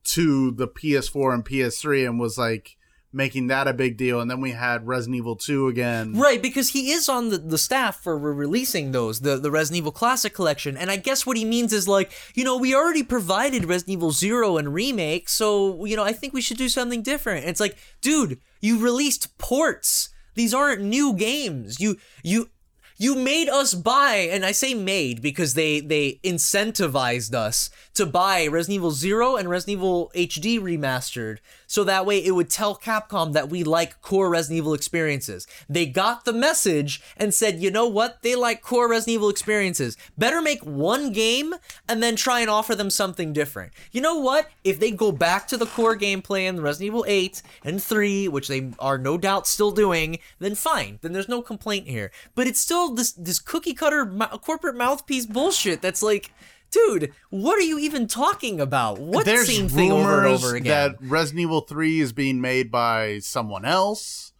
to the ps4 and ps3 and was like making that a big deal and then we had resident evil 2 again Right, because he is on the, the staff for releasing those, the, the Resident Evil Classic Collection. And I guess what he means is like, you know, we already provided Resident Evil Zero and Remake, so, you know, I think we should do something different. And it's like, dude, you released ports. These aren't new games. You, you, you made us buy, and I say made because they they incentivized us to buy Resident Evil 0 and Resident Evil HD remastered so that way it would tell Capcom that we like core Resident Evil experiences. They got the message and said, "You know what? They like core Resident Evil experiences. Better make one game and then try and offer them something different." You know what? If they go back to the core gameplay in Resident Evil 8 and 3, which they are no doubt still doing, then fine. Then there's no complaint here. But it's still this this cookie cutter mou- corporate mouthpiece bullshit that's like Dude, what are you even talking about? What there's same thing over and over again? that Resident Evil 3 is being made by someone else.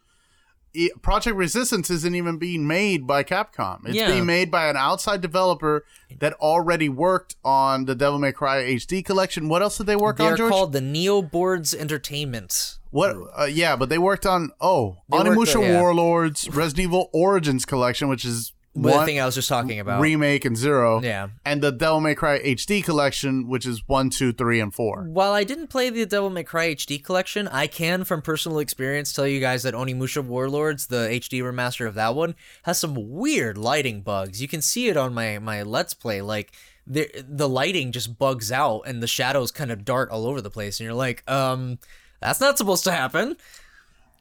E- Project Resistance isn't even being made by Capcom. It's Yeah. being made by an outside developer that already worked on the Devil May Cry HD collection. What else did they work on? They're on, George? called the NeoBards Entertainment. what? Uh, yeah, but they worked on oh, They worked Onimusha on- yeah. Warlords, Resident Evil Origins collection, which is The one thing I was just talking about. remake and zero. Yeah. and the Devil May Cry HD collection, which is one, two, three, and four. While I didn't play the Devil May Cry HD collection, I can, from personal experience, tell you guys that Onimusha Warlords, the HD remaster of that one, has some weird lighting bugs. You can see it on my my Let's Play. Like the the lighting just bugs out, and the shadows kind of dart all over the place, and you're like, um, that's not supposed to happen.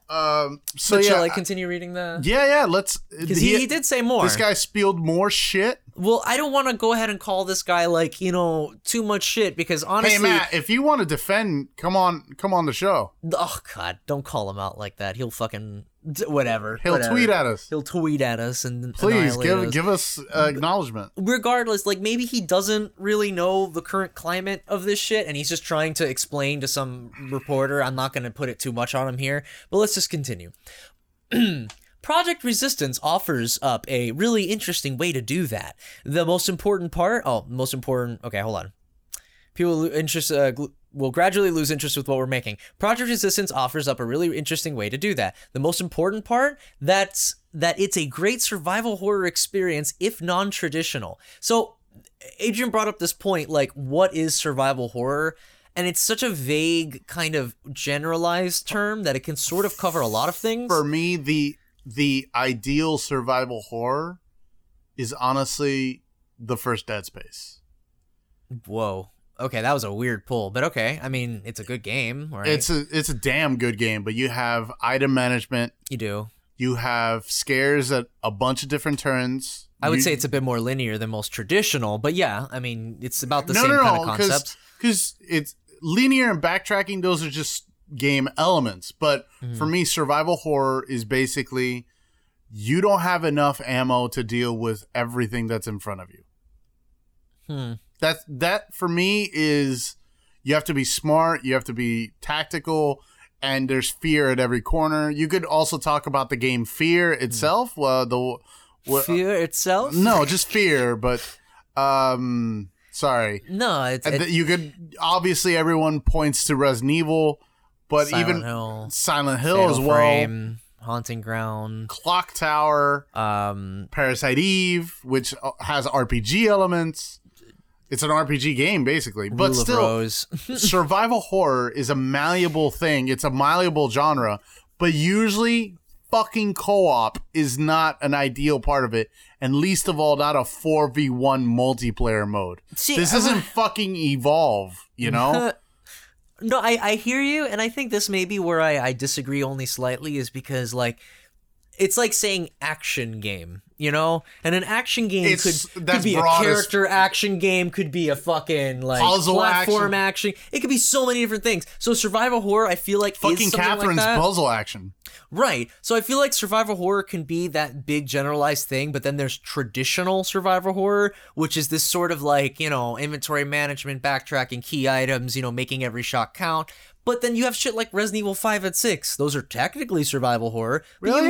Um, so yeah, I continue reading the? yeah, yeah. Let's. Because he, he did say more. This guy spilled more shit. Well, I don't want to go ahead and call this guy like you know too much shit because honestly, Hey Matt, if you want to defend, come on, come on the show. oh god, don't call him out like that. He'll fucking whatever. He'll whatever. tweet at us. He'll tweet at us and Please give us. give us uh, acknowledgement. Regardless, like maybe he doesn't really know the current climate of this shit, and he's just trying to explain to some reporter. I'm not going to put it too much on him here, but let's just continue. Project Resistance offers up a really interesting way to do that. The most important part, oh, most important. Okay, hold on. People interest uh, gl- will gradually lose interest with what we're making. Project Resistance offers up a really interesting way to do that. The most important part that's that it's a great survival horror experience if non-traditional. So Adrian brought up this point like what is survival horror? And it's such a vague kind of generalized term that it can sort of cover a lot of things. For me, the the ideal survival horror is honestly the first Dead Space. Whoa. Okay, that was a weird pull, but okay. I mean, it's a good game, right? It's a it's a damn good game, but you have item management, you do. you have scares at a bunch of different turns. I would You- say it's a bit more linear than most traditional, but yeah, I mean, it's about the no, same no, kind of concept. because it's linear and backtracking. Those are just game elements. But Mm-hmm. for me, survival horror is basically you don't have enough ammo to deal with everything that's in front of you. Hmm. That that for me is you have to be smart, you have to be tactical, and there's fear at every corner. You could also talk about the game Fear itself. Uh, the what, Fear itself? no, just fear, but um, sorry. No, it's, And it's you could obviously everyone points to Resident Evil, but Silent even Hill, Silent Hill Fatal as well, Frame, Haunting Ground, Clock Tower, um, Parasite Eve, which uh, has RPG elements. It's an RPG game basically, but Rule still, survival horror is a malleable thing. It's a malleable genre, but usually fucking co-op is not an ideal part of it, and least of all, not a four v one multiplayer mode. See, this isn't fucking evolve, you know. no, I, I hear you, and I think this may be where I, I disagree only slightly, is because, like, it's like saying action game, you know? And an action game It's- could, could be a character action game, could be a fucking, like, Puzzle platform action. It could be so many different things. So survival horror, I feel like, fucking is something Catherine's like that. puzzle action. Right. So I feel like survival horror can be that big generalized thing, but then there's traditional survival horror, which is this sort of like, you know, inventory management, backtracking key items, you know, making every shot count. But then you have shit like Resident Evil 5 and 6. Those are technically survival horror. But Really?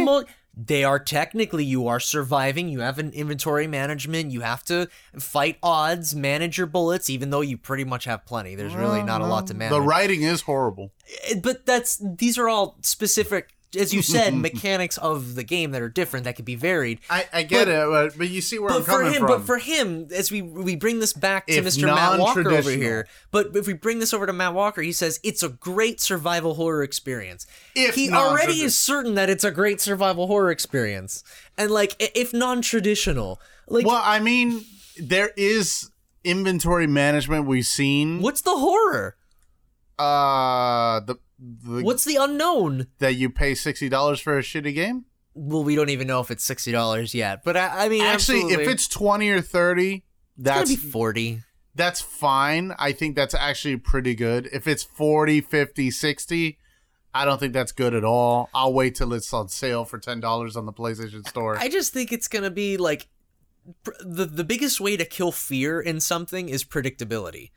They are technically you are surviving. You have an inventory management. You have to fight odds manage your bullets even though you pretty much have plenty. There's really not a lot to mm-hmm. manage. The writing is horrible. Eh, but that's these are all specific as you said mechanics of the game that are different that could be varied I, I get it, but, but you see where I'm but for coming him, from. but for him, as we we bring this back to If Mr. Matt Walker over here, but if we bring this over to Matt Walker, he says it's a great survival horror experience. If he non-tradi- already is certain that it's a great survival horror experience, and like if non-traditional, like well, I mean, there is inventory management we've seen. what's the horror? Uh, the, the What's the unknown? that you pay sixty dollars for a shitty game. Well, we don't even know if it's sixty dollars yet, but I, I mean, Actually, absolutely. if it's twenty or thirty, it's that's be forty. that's fine. I think that's actually pretty good. If it's 40, 50, 60, I don't think that's good at all. I'll wait till it's on sale for $10 on the PlayStation Store. I just think it's gonna be like pr- the the biggest way to kill fear in something is predictability,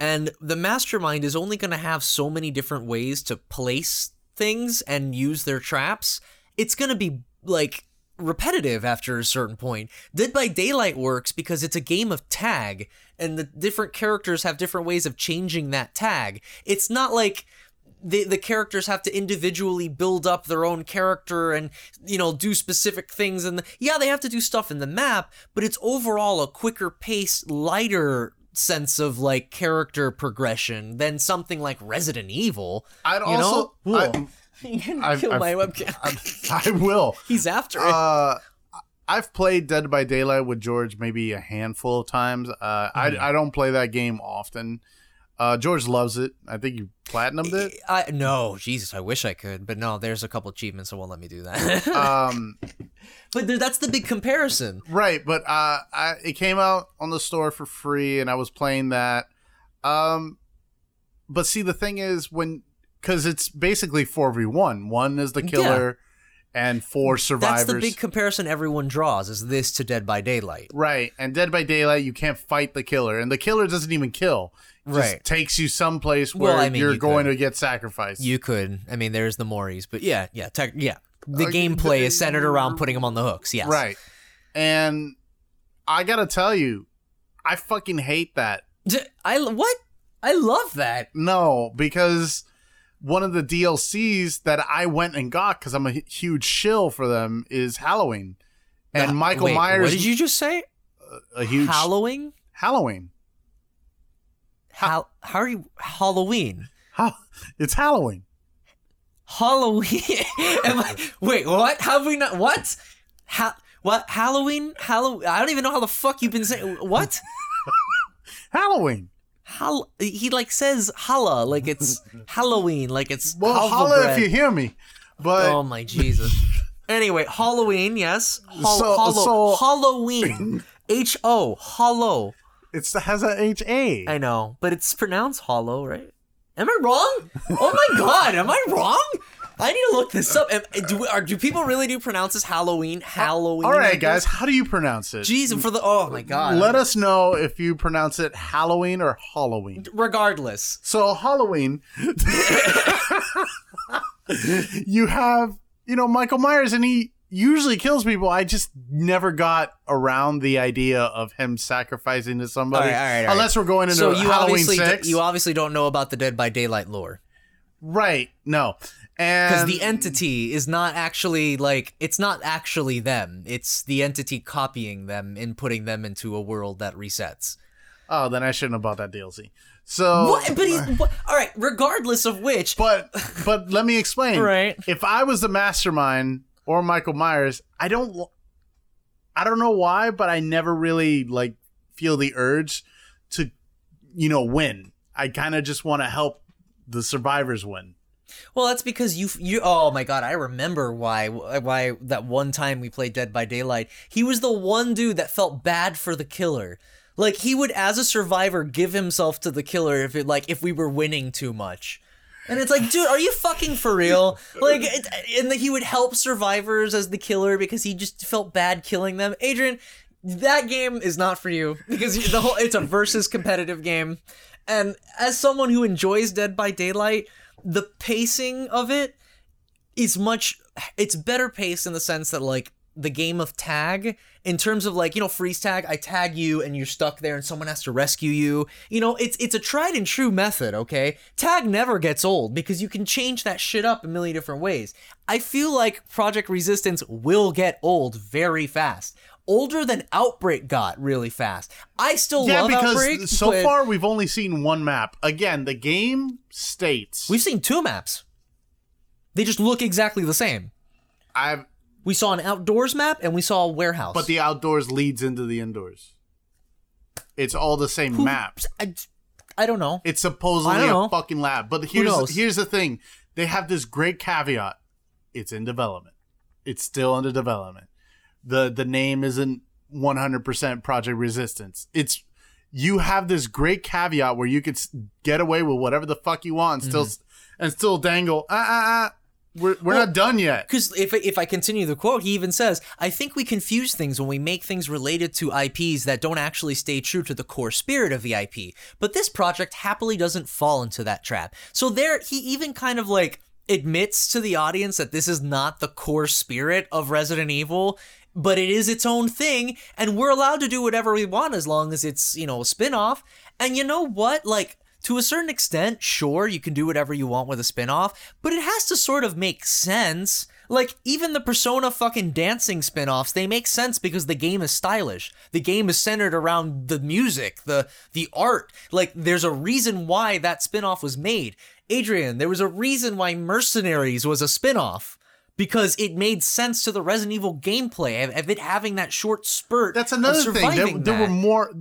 and the mastermind is only gonna have so many different ways to place things and use their traps. It's gonna be like repetitive after a certain point. Dead by Daylight works because it's a game of tag, and the different characters have different ways of changing that tag. It's not like the the characters have to individually build up their own character and you know do specific things and yeah they have to do stuff in the map but it's overall a quicker pace lighter sense of like character progression than something like Resident Evil I'd you also know I, you can I've- kill I've- my webcam I will. he's after it Uh, I've played Dead by Daylight with George maybe a handful of times. Uh, Mm-hmm. I I don't play that game often. Uh, George loves it. I think you platinumed it. I no Jesus I wish I could but no there's a couple achievements that won't let me do that Um, but there, that's the big comparison right, but uh, I, it came out on the store for free, and I was playing that. Um, but see, the thing is when because it's basically four v one. One is the killer, and four survivors. that's the big comparison everyone draws is this to Dead by Daylight Right, and Dead by Daylight, you can't fight the killer, and the killer doesn't even kill. Right. takes you someplace where Well, I mean, you're you going could. to get sacrificed. You could. I mean, there's the Moris, but yeah, yeah, tech, yeah. The Uh, gameplay the- is centered around putting them on the hooks. Yes. right, and I gotta tell you, I fucking hate that. D- I what? I love that. No, because one of the DLCs that I went and got because I'm a huge shill for them is Halloween, and The- Michael wait, Myers What did you just say? a huge Halloween? Halloween. How? How are you? Halloween. How it's Halloween. Halloween. Am I, wait, what? How have we not? What? Ha, what? Halloween? Halloween? I don't even know how the fuck you've been saying. What? Halloween. Hall- he like says holla like it's Halloween, like it's Well, holla bread. if you hear me. But Oh my Jesus. anyway, Halloween, yes. Hol- So- hollow- so- Halloween. H O. Hollow. It's has a H A. I know, but it's pronounced hollow, right? Am I wrong? Oh my god, am I wrong? I need to look this up. Am- Do, are, do people really do pronounce this Halloween? Halloween. All right, guys, how do you pronounce it? Jeez, for the oh my god. Let us know if you pronounce it Halloween or Halloween. Regardless, So Halloween, you have you know Michael Myers, and he usually kills people. I just never got around the idea of him sacrificing to somebody, All right, all right, all right. unless we're going into so you Halloween obviously six. you obviously don't know about the Dead by Daylight lore. right? No, because the entity is not actually like it's not actually them it's the entity copying them and putting them into a world that resets oh, then I shouldn't have bought that DLC. So, what but he's what, all right regardless of which but but let me explain. Right. If I was the mastermind or Michael Myers, I don't I don't know why, but I never really like feel the urge to you know win. I kind of just want to help the survivors win. well that's because you you oh my god i remember why why that one time we played dead by daylight he was the one dude that felt bad for the killer like he would as a survivor give himself to the killer if it like if we were winning too much And it's like, dude, are you fucking for real? Like, it, and that he would help survivors as the killer because he just felt bad killing them. Adrian, that game is not for you because the whole it's a versus competitive game. And as someone who enjoys Dead by Daylight, the pacing of it's much it's better paced in the sense that like the game of tag. In terms of like you know freeze tag i tag you and you're stuck there and someone has to rescue you. You know it's it's a tried and true method okay? Tag never gets old because you can change that shit up a million different ways. I feel like project resistance will get old very fast. Older than outbreak got really fast. I still Yeah, love because outbreak so but far we've only seen one map. Again, the game states we've seen two maps. They just look exactly the same. I've we saw an outdoors map and we saw a warehouse but the outdoors leads into the indoors. It's all the same maps. I, I don't know It's supposedly don't a fucking lab. But here's here's the thing. They have this great caveat. It's in development. It's still under development. The the name isn't 100% Project Resistance. It's you have this great caveat where you could get away with whatever the fuck you want and still s and still dangle. Ah ah ah. We're we're Well, not done yet. Because if if I continue the quote, he even says, "I think we confuse things when we make things related to IPs that don't actually stay true to the core spirit of the IP. But this project happily doesn't fall into that trap. So there, he even kind of like admits to the audience that this is not the core spirit of Resident Evil." But it is its own thing, and we're allowed to do whatever we want as long as it's, you know, a spin off. And you know what? Like, to a certain extent, sure, you can do whatever you want with a spin-off, but it has to sort of make sense. Like, even the Persona fucking dancing spin-offs, they make sense because the game is stylish. The game is centered around the music, the the art. Like, there's a reason why that spin-off was made. Adrian, there was a reason why Mercenaries was a spin-off. Because it made sense to the Resident Evil gameplay of, of it having that short spurt. That's another thing. There, there were more.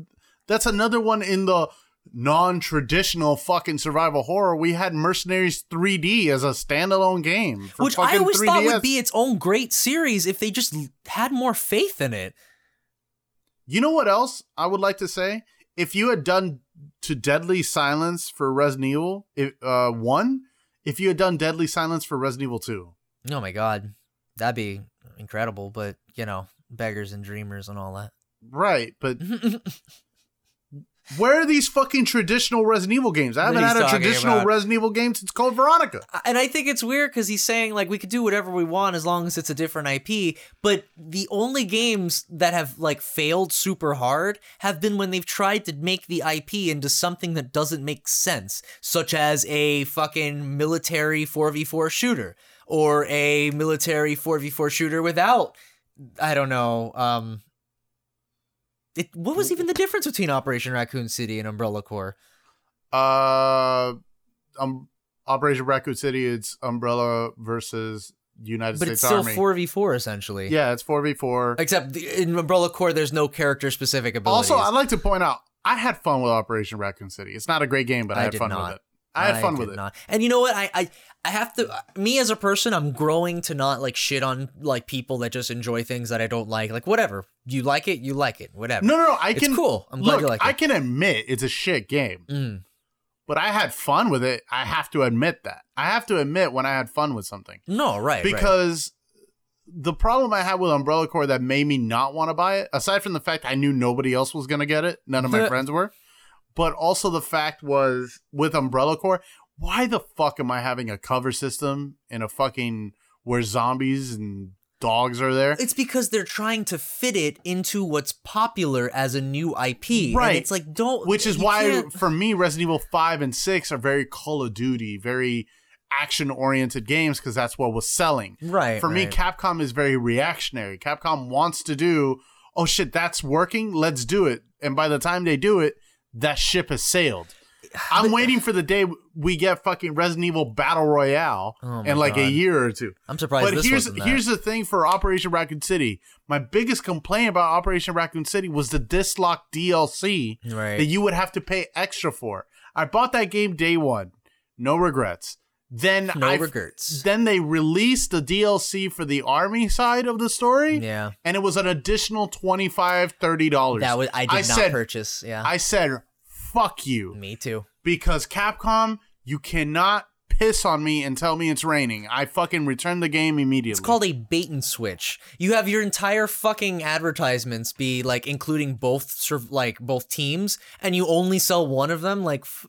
That's another one in the non-traditional fucking survival horror. We had Mercenaries 3D as a standalone game, for which I always thought 3DS. would be its own great series if they just had more faith in it. You know what else I would like to say? If you had done to Deadly Silence for Resident Evil if, uh, one, if you had done Deadly Silence for Resident Evil two, Oh my god, that'd be incredible. But you know, beggars and dreamers and all that. right? But where are these fucking traditional Resident Evil games? I haven't had a traditional about. Resident Evil game since Code Veronica. and I think it's weird because he's saying like we could do whatever we want as long as it's a different IP. But the only games that have like failed super hard have been when they've tried to make the IP into something that doesn't make sense, such as a fucking military 4v4 shooter or a military 4v4 shooter without I don't know um it, what was even the difference between Operation Raccoon City and Umbrella Corps? Uh, um, Operation Raccoon City. It's Umbrella versus United But States it's still Army. 4v4 essentially. yeah, it's four v four. Except the- in Umbrella Corps, there's no character specific abilities. Also, I'd like to point out I had fun with Operation Raccoon City. It's not a great game, but I, I had fun not. with it. I had fun did with it. Not. And you know what? I, I I have to. Me as a person, I'm growing to not like shit on like people that just enjoy things that I don't like. Like whatever you like it, you like it. Whatever. No, no, no. I It's can. cool. I'm glad you like I it. I can admit it's a shit game, Mm. but I had fun with it. I have to admit that. I have to admit when I had fun with something No, right. right. because the problem I had with Umbrella Corps that made me not want to buy it, aside from the fact I knew nobody else was going to get it, none of my friends were, but also the fact was with Umbrella Corps, why the fuck am I having a cover system in a fucking where zombies and dogs are there? It's because they're trying to fit it into what's popular as a new IP. And Right. it's like don't. Which is why, can't- for me, Resident Evil 5 and 6 are very Call of Duty, very action oriented games because that's what was selling. Right. For me. Capcom is very reactionary. Capcom wants to do, oh shit, that's working, let's do it. And by the time they do it, that ship has sailed. I'm waiting for the day we get fucking Resident Evil Battle Royale Oh in like a year or two. I'm surprised. But this here's here's the thing for Operation Raccoon City. My biggest complaint about Operation Raccoon City was the dislock DLC right. that you would have to pay extra for. I bought that game day one, no regrets. Then no I regrets. then they released the DLC for the army side of the story, Yeah. and it was an additional 25 $30. That was I did I not said- purchase. Yeah. I said, fuck you. Me too. Because Capcom, you cannot piss on me and tell me it's raining. I fucking return the game immediately. It's called a bait and switch. You have your entire fucking advertisements be like including both like both teams, and you only sell one of them. Like, f-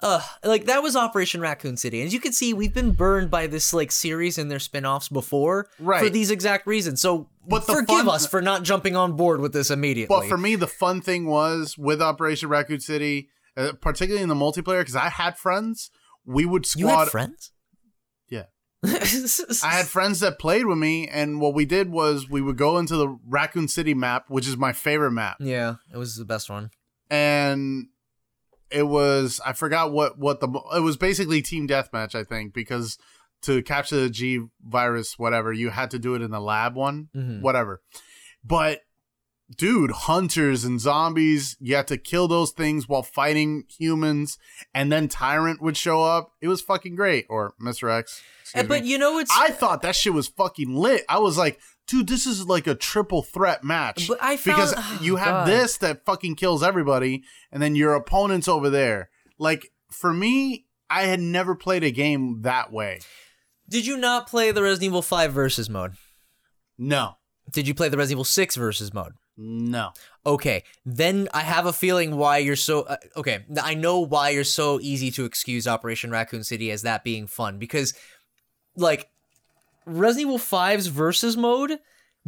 uh like that was Operation Raccoon City. And as you can see, we've been burned by this like series and their spin-offs before right. for these exact reasons. So But forgive fun- us for not jumping on board with this immediately. But for me, the fun thing was with Operation Raccoon City, uh, particularly in the multiplayer, because I had friends. We would you squad. had friends? Yeah. I had friends that played with me, and what we did was we would go into the Raccoon City map, which is my favorite map, Yeah, it was the best one. and it was I forgot what what the it was basically team deathmatch, I think, because to capture the G virus, whatever, you had to do it in the lab one, Mhm. whatever. But dude, hunters and zombies, you had to kill those things while fighting humans, and then Tyrant would show up. It was fucking great, or Mr. X. But me. you know it's I thought that shit was fucking lit. I was like, dude, this is like a triple threat match. But I found- because oh, you have God. this that fucking kills everybody, and then your opponent's over there. Like for me, I had never played a game that way. Did you not play the Resident Evil 5 versus mode? No, Did you play the Resident Evil 6 versus mode? no. Okay, then I have a feeling why you're so uh, okay. I know why you're so easy to excuse Operation Raccoon City as that being fun because, like, Resident Evil 5's versus mode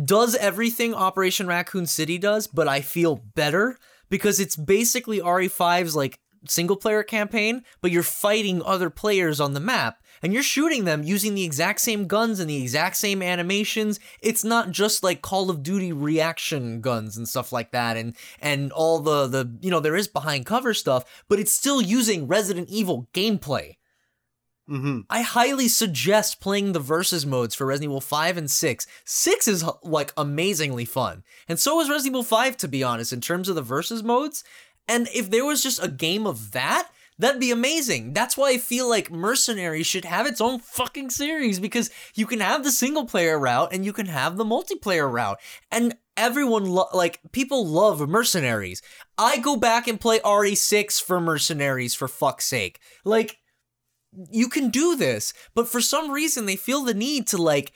does everything Operation Raccoon City does, but I feel better because it's basically RE5's like single player campaign, but you're fighting other players on the map and you're shooting them using the exact same guns and the exact same animations. It's not just like Call of Duty reaction guns and stuff like that and and all the the you know there is behind cover stuff, but it's still using Resident Evil gameplay. Hmm I highly suggest playing the versus modes for Resident Evil 5 and 6. 6 is like amazingly fun. And so is Resident Evil 5 to be honest in terms of the versus modes. And if there was just a game of that, that'd be amazing. That's why I feel like Mercenary should have its own fucking series because you can have the single player route and you can have the multiplayer route. And everyone lo- like people love mercenaries. I go back and play RE6 for mercenaries for fuck's sake. Like you can do this, but for some reason they feel the need to like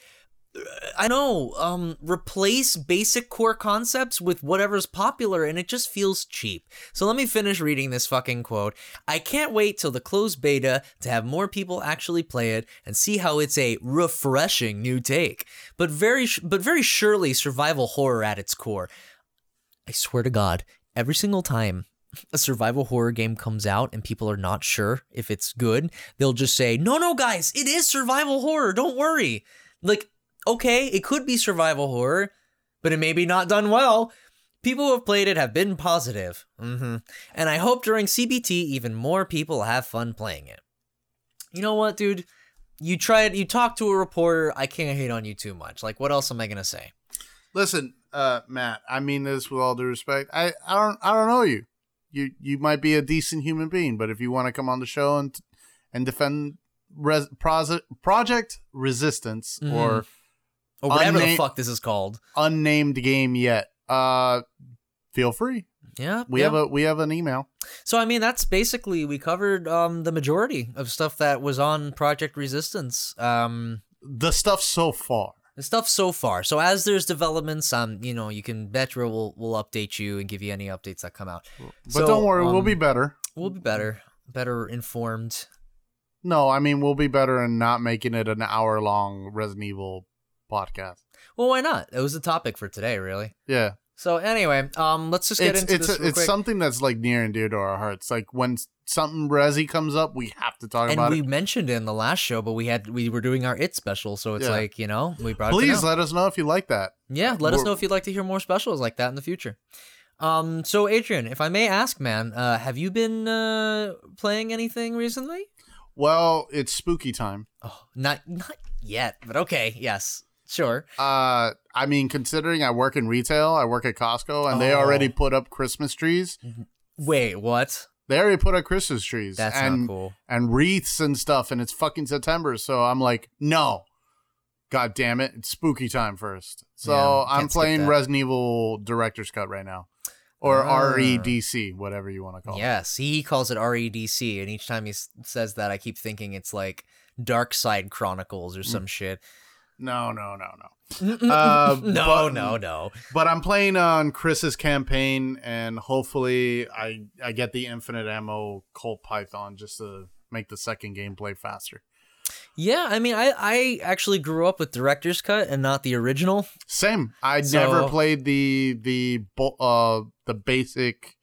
I know, um replace basic core concepts with whatever's popular and it just feels cheap. So let me finish reading this fucking quote. I can't wait till the closed beta to have more people actually play it and see how it's a refreshing new take. But very but very surely survival horror at its core. I swear to God, every single time a survival horror game comes out and people are not sure if it's good, they'll just say, "No, no, guys, it is survival horror. Don't worry." Like, okay, it could be survival horror, but it may be not done well. People who have played it have been positive. hmm And I hope during CBT, even more people have fun playing it. You know what, dude? You tried, you talked to a reporter. I can't hate on you too much. Like, what else am I going to say? Listen, uh, Matt. I mean this with all due respect. I, I don't I don't know you. You you might be a decent human being, but if you want to come on the show and and defend res, Proze- Project Resistance Mhm. or Or whatever the fuck this is called. unnamed game yet, uh, feel free. Yeah. We yeah. have a we have an email. So I mean that's basically we covered um the majority of stuff that was on Project Resistance. Um The stuff so far. The stuff so far. So as there's developments, um, you know, you can Betra will will update you and give you any updates that come out. But So, don't worry, we'll um, be better. We'll be better, better informed. No, I mean we'll be better in not making it an hour long Resident Evil podcast. Well, why not? It was the topic for today, really. Yeah. So anyway, um, let's just get it's into it's this it's quick. something that's like near and dear to our hearts. Like when something Resi comes up, we have to talk and about we it. mentioned it in the last show, but we had we were doing our it special, so it's Yeah. like you know we brought. Please let us know if you like that. Yeah, let us We're- know if you'd like to hear more specials like that in the future. Um, so Adrian, if I may ask, man, uh, have you been uh, playing anything recently? Well, it's spooky time. Oh, not not yet, but okay, yes, sure. Uh, I mean, considering I work in retail, I work at Costco, and they Oh. already put up Christmas trees. Wait, what? They already put up Christmas trees. That's and, not cool. And wreaths and stuff, and it's fucking September. So I'm like, no. God damn it. It's spooky time first. So Yeah, I'm playing. Resident Evil Director's Cut right now. Or Ah. REDC, whatever you want to call it. Yes, he calls it REDC, and each time he s- says that, I keep thinking it's like Dark Side Chronicles or Mm. some shit. No, no, no, no. Uh, no, but- no, no. But I'm playing on Chris's campaign, and hopefully, I I get the infinite ammo Colt Python just to make the second gameplay faster. Yeah, I mean, I I actually grew up with director's cut and not the original. Same. I So- never played the the uh the basic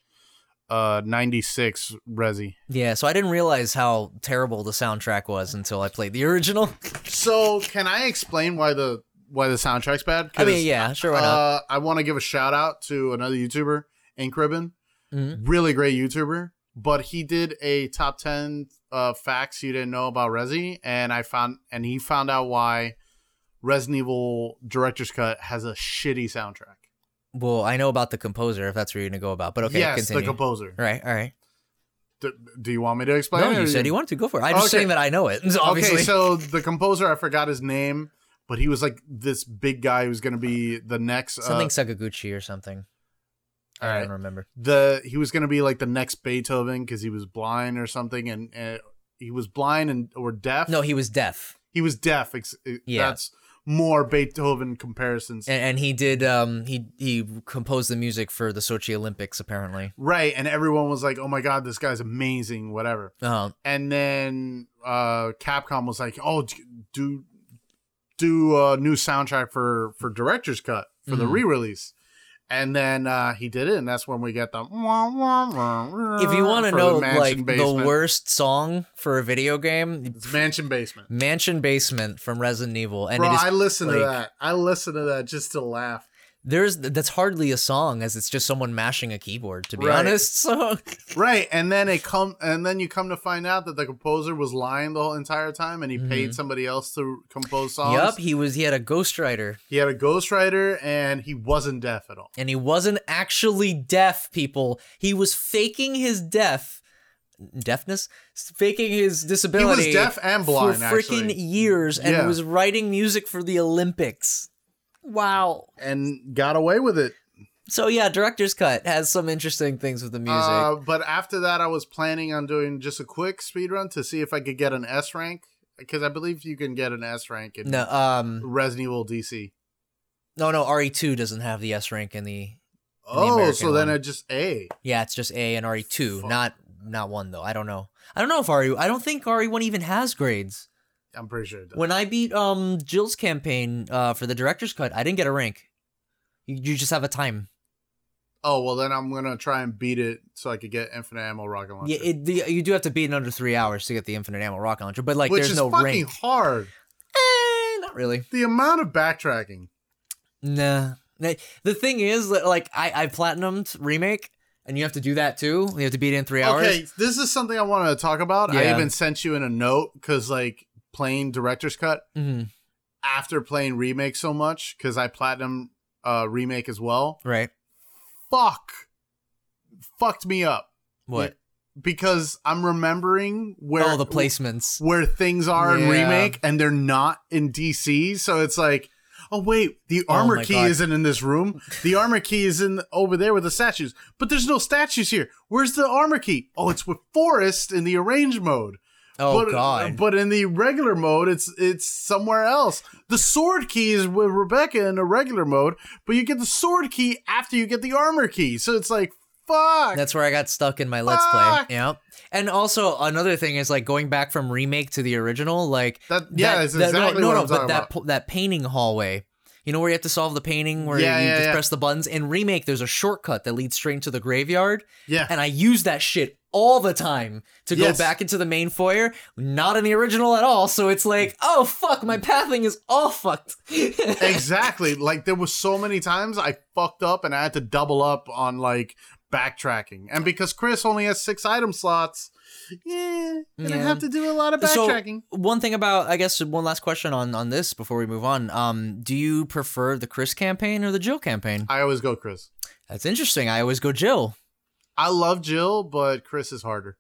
uh 96 Resi. Yeah, so I didn't realize how terrible the soundtrack was until I played the original. So, can I explain why the why the soundtrack's bad? I mean, yeah, sure, why not? Uh, I want to give a shout out to another YouTuber, Ink Ribbon. Mhm. Really great YouTuber, but he did a top 10 uh, facts you didn't know about Resi, and I found and he found out why Resident Evil Director's Cut has a shitty soundtrack. Well, I know about the composer if that's where you're gonna go about, but okay, yes, continue. the composer. all right, all right. Do you want me to explain? No, it, you said you wanted to go for it. I'm just saying that I know it. Obviously. Okay, so the composer, I forgot his name, but he was like this big guy who's going to be the next. Uh, something Sakaguchi or something. I right. don't remember. the he was going to be like the next Beethoven because he was blind or something, and uh, he was blind and or deaf. No, he was deaf, he was deaf. Ex- Yeah. that's more Beethoven comparisons. and, and he did. Um, he he composed the music for the Sochi Olympics apparently. right, and everyone was like, "Oh my god, this guy's amazing," whatever. Uh, And then uh Capcom was like, "Oh, do do a new soundtrack for for director's cut for the Mhm. re-release." And then uh he did it, and that's when we get the. if you want to know Mansion like the worst song for a video game, it's Mansion Basement. Mansion Basement from Resident Evil, and Bro, it is I listen to that. I listen to that just to laugh. There's that's hardly a song as it's just someone mashing a keyboard. To be Right. honest, so Right, and then it come, and then you come to find out that the composer was lying the whole entire time, and he paid somebody else to compose songs. Mm-hmm. he was he had a ghostwriter. He had a ghostwriter, and he wasn't deaf at all. and he wasn't actually deaf people he was faking his deaf deafness faking his disability He was deaf and blind, for freaking actually. years and Yeah. was writing music for the olympics wow and got away with it. so yeah director's cut has some interesting things with the music Uh, but after that, I was planning on doing just a quick speed run to see if I could get an S rank because I believe you can get an S rank in no um Resident Evil DC. no no re2 doesn't have the s rank in the Oh, American so then one. I just A. yeah it's just a and re2 Fuck. not not one though i don't know i don't know if re i don't think re1 even has grades I'm pretty sure it does. When I beat um Jill's campaign uh for the director's cut, I didn't get a rank. You, you just have a time. Oh well, then I'm gonna try and beat it so I could get infinite ammo rocket launcher. Yeah, it, the, you do have to beat in under three hours to get the infinite ammo rocket launcher, but like which there's is no fucking rank. hard. Eh, not really. The amount of backtracking. Nah. The thing is that like I I platinumed remake, and you have to do that too. You have to beat it in three hours. Okay, this is something I wanted to talk about. I even sent you in a note because like playing director's cut hmm after playing remake so much because I platinum uh remake as well. Right. Fuck, fucked me up What? because I'm remembering where oh, the placements. where things are in remake and they're not in DC. So it's like, oh wait, the Oh armor my key God. isn't in this room. The armor key is in over there with the statues, but there's no statues here. Where's the armor key? Oh, it's with Forest in the arrange mode. Oh but, uh, god. But in the regular mode, it's it's somewhere else. The sword key is with Rebecca in the regular mode, but you get the sword key after you get the armor key. So it's like, fuck. That's where I got stuck in my let's play. Yeah. And also another thing is like going back from remake to the original, like That- yeah, that- exactly no, what no, I'm but that po- that painting hallway. You know where you have to solve the painting where Yeah, you yeah, just yeah. press the buttons. In remake, there's a shortcut that leads straight into the graveyard, yeah. and I use that shit all the time to go back into the main foyer. Not in the original at all. So it's like, oh fuck, my pathing is all fucked. exactly. Like there was so many times I fucked up and I had to double up on like backtracking. And because Chris only has six item slots, yeah, gonna Yeah. have to do a lot of So- backtracking. one thing about I guess one last question on on this before we move on. Um, do you prefer the Chris campaign or the Jill campaign? I always go Chris. That's interesting. I always go Jill. I love Jill, but Chris is harder.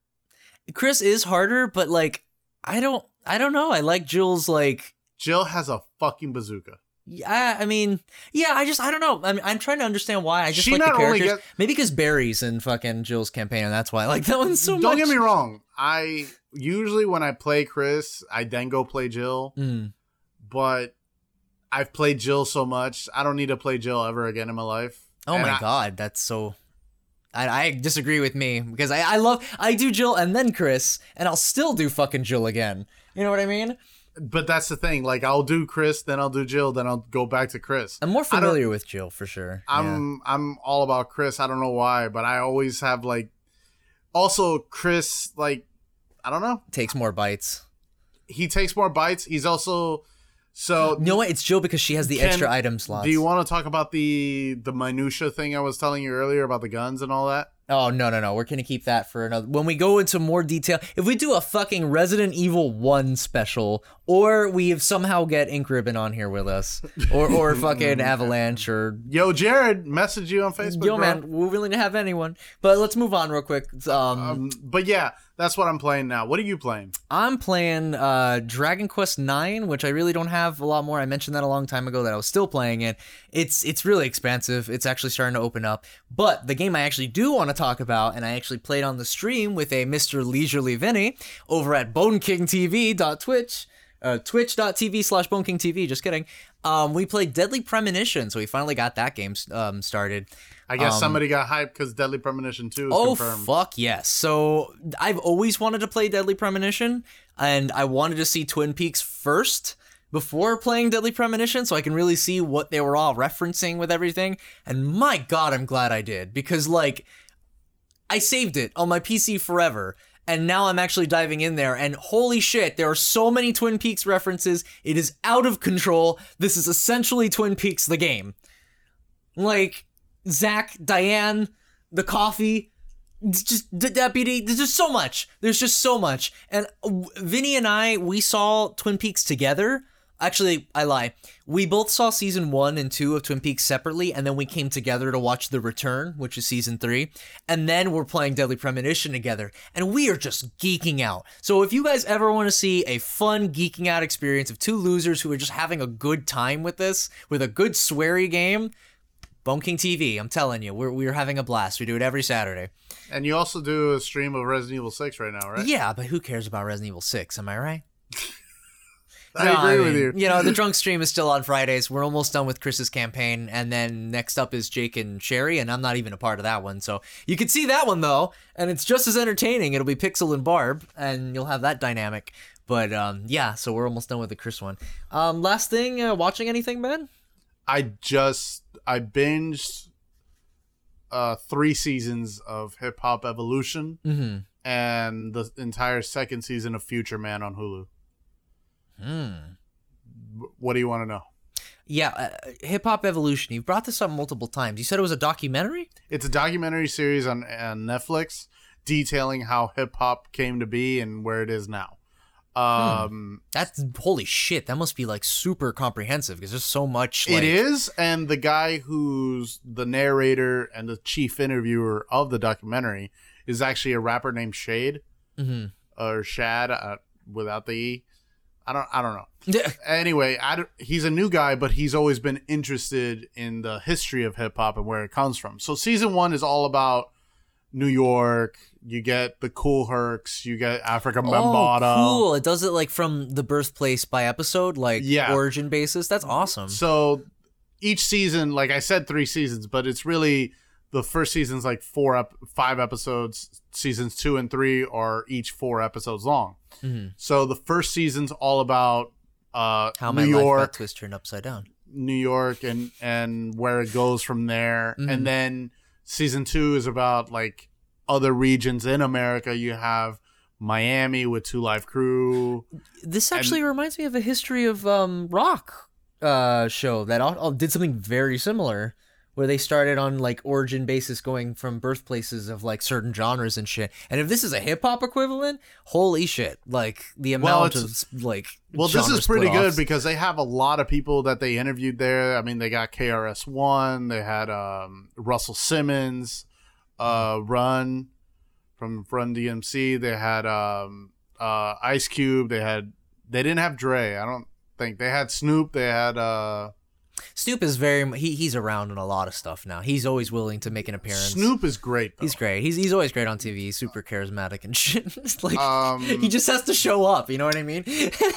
Chris is harder, but like I don't I don't know. I like Jill's like Jill has a fucking bazooka. yeah, I mean, yeah, I just I don't know. I mean, I'm trying to understand why. I just She like the characters. gets- Maybe because Barry's in fucking Jill's campaign, and that's why I like that one so much. Don't get me wrong. I usually when I play Chris, I then go play Jill. Mm, But I've played Jill so much. I don't need to play Jill ever again in my life. Oh And my I- god, that's so. I, I disagree with me because I, I love I do Jill and then Chris and I'll still do fucking Jill again. You know what I mean? But that's the thing. Like I'll do Chris, then I'll do Jill, then I'll go back to Chris. I'm more familiar with Jill for sure. I'm I'm all about Chris. I don't know why, but I always have like also Chris like I don't know. Takes more bites. He takes more bites. He's also so You know what? It's Jill because she has the Can- extra item slots. do you want to talk about the the minutia thing I was telling you earlier about the guns and all that? Oh no no no! We're gonna keep that for another. When we go into more detail, if we do a fucking Resident Evil One special, or we somehow get Ink Ribbon on here with us, or or fucking Avalanche, or Yo, Jared, message you on Facebook. yo bro. man, we're willing to have anyone. But let's move on real quick. Um, Um, but yeah, that's what I'm playing now. What are you playing? I'm playing uh, Dragon Quest Nine, which I really don't have a lot more. I mentioned that a long time ago that I was still playing it. It's it's really expansive. It's actually starting to open up. But the game I actually do want to talk about, and I actually played on the stream with a Mr. Leisurely Vinny over at BoneKingTV.twitch. Uh, twitch.tv slash bonekingtv just kidding um we played deadly premonition so we finally got that game um started I guess Um, somebody got hyped because Deadly Premonition 2 is Oh confirmed. fuck yes! So I've always wanted to play Deadly Premonition, and I wanted to see Twin Peaks first before playing Deadly Premonition, so I can really see what they were all referencing with everything. And my god, I'm glad I did because like I saved it on my PC forever. And now I'm actually diving in there, and holy shit, there are so many Twin Peaks references. It is out of control. This is essentially Twin Peaks the game. Like, Zach, Diane, the coffee, just the deputy. There's just so much. There's just so much. And Vinny and I, we saw Twin Peaks together. Actually, I lie. We both saw season one and two of Twin Peaks separately, and then we came together to watch The Return, which is season three. And then we're playing Deadly Premonition together, and we are just geeking out. So if you guys ever want to see a fun geeking out experience of two losers who are just having a good time with this, with a good sweary game, Bone King TV, I'm telling you, we're, we're having a blast. We do it every Saturday. And you also do a stream of Resident Evil 6 right now, right? Yeah, but who cares about Resident Evil 6? Am I right? I No, agree with mean, you. You know, the drunk stream is still on Fridays. We're almost done with Chris's campaign, and then next up is Jake and Sherry, and I'm not even a part of that one. So you can see that one though, and it's just as entertaining. It'll be Pixel and Barb, and you'll have that dynamic. But um, yeah, so we're almost done with the Chris one. Um, last thing, uh, watching anything, Ben? I just I binged uh three seasons of Hip Hop Evolution Mm-hmm. and the entire second season of Future Man on Hulu. Hmm. What do you want to know? Yeah, uh, Hip Hop Evolution. You've brought this up multiple times. You said it was a documentary. It's a documentary series on, on Netflix detailing how hip hop came to be and where it is now. Um, That's holy shit. That must be like super comprehensive because there's so much. Like, It is, and the guy who's the narrator and the chief interviewer of the documentary is actually a rapper named Shade Mhm. or Shad uh, without the E. I don't. I don't know. Yeah. Anyway, I don't, he's a new guy, but he's always been interested in the history of hip hop and where it comes from. So season one is all about New York. You get the Kool Hercs. You get Afrika Bambaataa. Oh, cool! It does it like from the birthplace by episode, like Yeah. origin basis. That's awesome. So each season, like I said, three seasons, but it's really the first season's like four up, five episodes. Seasons two and three are each four episodes long. Mhm. So the first season's all about uh, How New my life got York, twist turned upside down. New York, and and where it goes from there. Mhm. And then season two is about like other regions in America. You have Miami with Two Live Crew. This actually reminds me of a history of um rock uh show that all, all did something very similar where they started on like origin basis going from birthplaces of like certain genres and shit. And if this is a hip hop equivalent, holy shit. Like the Well, amount of like Well, this is pretty good because they have a lot of people that they interviewed there. I mean, they got KRS One, they had um, Russell Simmons, uh, Run from Run DMC. They had um, uh, Ice Cube. They had they didn't have Dre. I don't think they had Snoop. They had uh, Snoop is very he he's around in a lot of stuff now. He's always willing to make an appearance. Snoop is great. Though. He's great. He's he's always great on TV. He's super charismatic and shit. Like Um, he just has to show up. You know what I mean?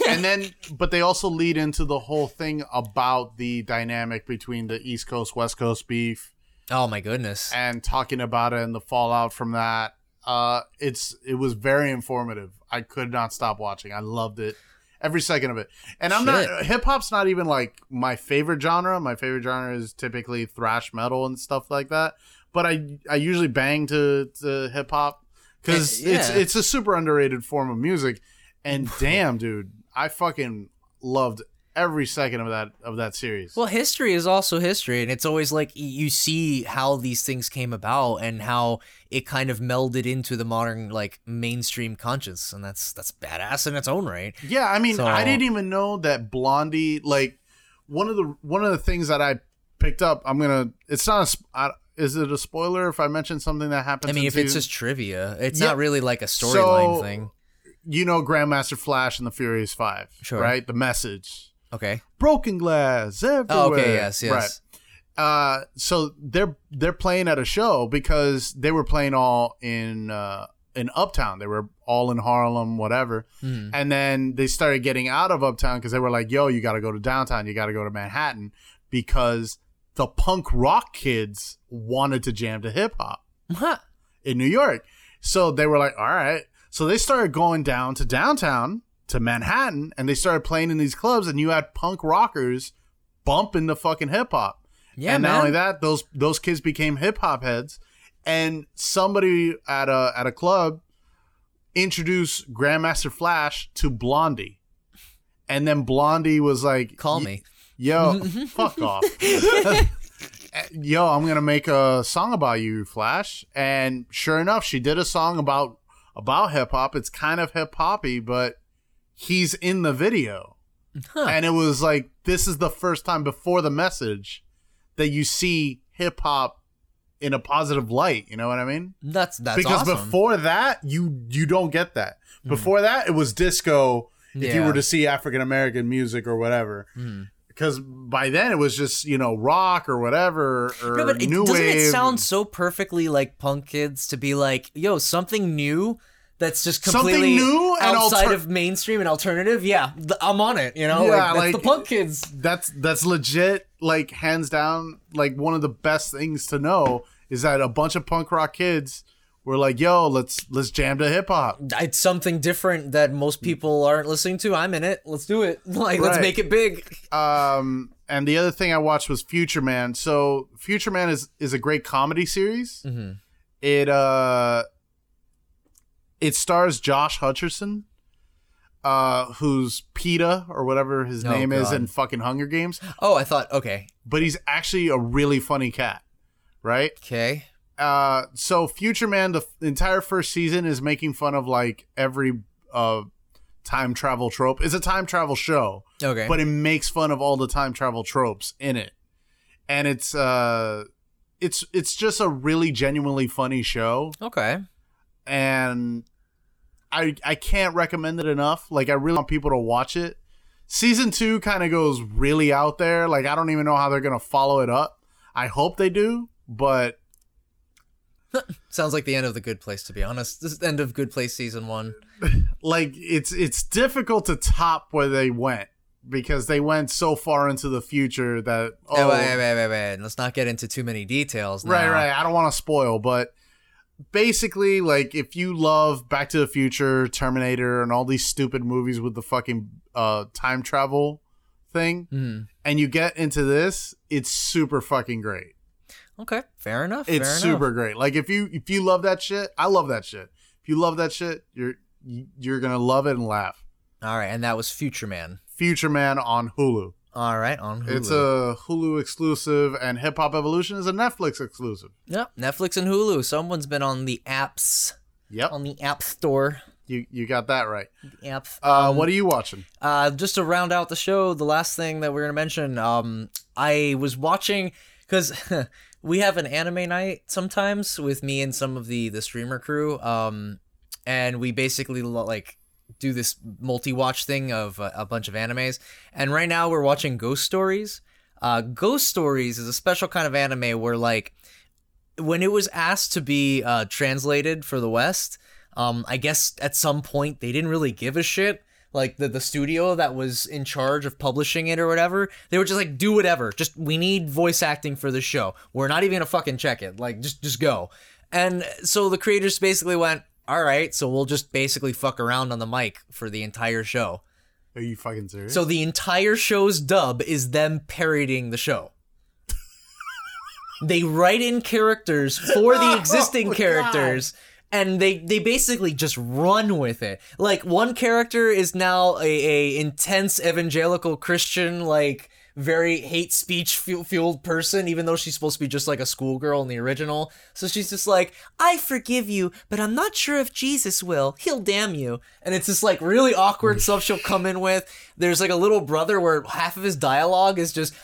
and then, but they also lead into the whole thing about the dynamic between the East Coast West Coast beef oh my goodness. and talking about it and the fallout from that. Uh, it's it was very informative. I could not stop watching. I loved it. Every second of it. And I'm not hip hop's not even like my favorite genre. My favorite genre is typically thrash metal and stuff like that. But I I usually bang to, to hip hop cuz Eh, it's it's a super underrated form of music. And damn, dude, I fucking loved every second of that of that series. Well, history is also history, and it's always like you see how these things came about and how it kind of melded into the modern like mainstream conscience, and that's that's badass in its own right. Yeah, I mean, So- I didn't even know that Blondie. Like one of the one of the things that I picked up. I'm gonna. It's not a. sp- is it a spoiler if I mention something that happens? I mean, if it's just trivia, it's Yeah. not really like a storyline So- thing. you know Grandmaster Flash and the Furious Five, Sure. right? The message, Okay. broken glass everywhere. Oh, okay. Yes. Yes. Right. Uh, so they're they're playing at a show because they were playing all in uh, in Uptown. They were all in Harlem, whatever. Mhm. And then they started getting out of Uptown because they were like, "Yo, you got to go to downtown. You got to go to Manhattan," because the punk rock kids wanted to jam to hip hop Huh. in New York. So they were like, "All right." So they started going down to downtown to Manhattan, and they started playing in these clubs, and you had punk rockers bumping the fucking hip hop Yeah, and man. not only that, those those kids became hip hop heads. And somebody at a at a club introduced Grandmaster Flash to Blondie, and then Blondie was like, Call me. yo, fuck off." Yo, I'm gonna make a song about you, Flash. And sure enough, she did a song about about hip hop. It's kind of hip hoppy, but he's in the video. Huh. And it was like this is the first time before the message that you see hip hop in a positive light. You know what I mean? That's that's because awesome. Hmm. before that, you you don't get that. Before that, it was disco. If you were to see African American music or whatever, Hmm. because by then it was just you know rock or whatever or Yeah, but it, new doesn't wave. it sound so perfectly like punk kids to be like, yo, something new that's just completely Something new and outside alter- of mainstream and alternative? Yeah, th- I'm on it. You know, Yeah, like, like- the punk kids. that's that's legit like hands down like one of the best things to know is that a bunch of punk rock kids were like yo let's let's jam to hip hop It's something different that most people aren't listening to. I'm in it. Let's do it. Like, let's make it big. um and the other thing i watched was future man so future man is is a great comedy series Mhm. it uh it stars josh hutcherson uh who's peeta or whatever his Oh, name is in fucking hunger games. Oh, I thought, okay, but he's actually a really funny cat right? Okay, uh so future man the entire first season is making fun of like every uh time travel trope. It's a time travel show okay. but it makes fun of all the time travel tropes in it. And it's uh it's it's just a really genuinely funny show. Okay. and i i can't recommend it enough like i really want people to watch it season two kind of goes really out there like i don't even know how they're gonna follow it up i hope they do but Sounds like the end of the Good Place, to be honest. This is the end of Good Place season one. like it's it's difficult to top where they went because they went so far into the future that oh wait, wait, wait, wait, wait. Let's not get into too many details. right right i don't want to spoil but basically like if you love back to the future terminator and all these stupid movies with the fucking uh time travel thing Mhm. and you get into this it's super fucking great Okay, fair enough. it's fair super Enough. great like if you if you love that shit i love that shit if you love that shit you're you're gonna love it and laugh All right, and that was Future Man. future man on hulu All right, on Hulu. It's a Hulu exclusive, and Hip Hop Evolution is a Netflix exclusive. Yep, Netflix and Hulu. Someone's been on the apps, Yep, on the app store. you you got that right. The apps. Uh, Um, what are you watching? Uh, just to round out the show, the last thing that we're gonna mention, um, I was watching because we have an anime night sometimes with me and some of the the streamer crew, um, and we basically like do this multi-watch thing of uh, a bunch of animes. And right now we're watching Ghost Stories. Uh, Ghost Stories is a special kind of anime where like when it was asked to be uh, translated for the West, um, I guess at some point they didn't really give a shit. Like the the studio that was in charge of publishing it or whatever, they were just like, do whatever. Just we need voice acting for the show. We're not even gonna fucking check it. Like just just go. And so the creators basically went, all right, so we'll just basically fuck around on the mic for the entire show. Are you fucking serious? So the entire show's dub is them parodying the show. they write in characters for the oh existing Oh, characters and they they basically just run with it. Like one character is now a, a intense evangelical Christian like very hate speech fueled person even though she's supposed to be just like a schoolgirl in the original. So she's just like, "I forgive you, but I'm not sure if Jesus will. He'll damn you." And it's just like really awkward stuff she'll come in with. There's like a little brother where half of his dialogue is just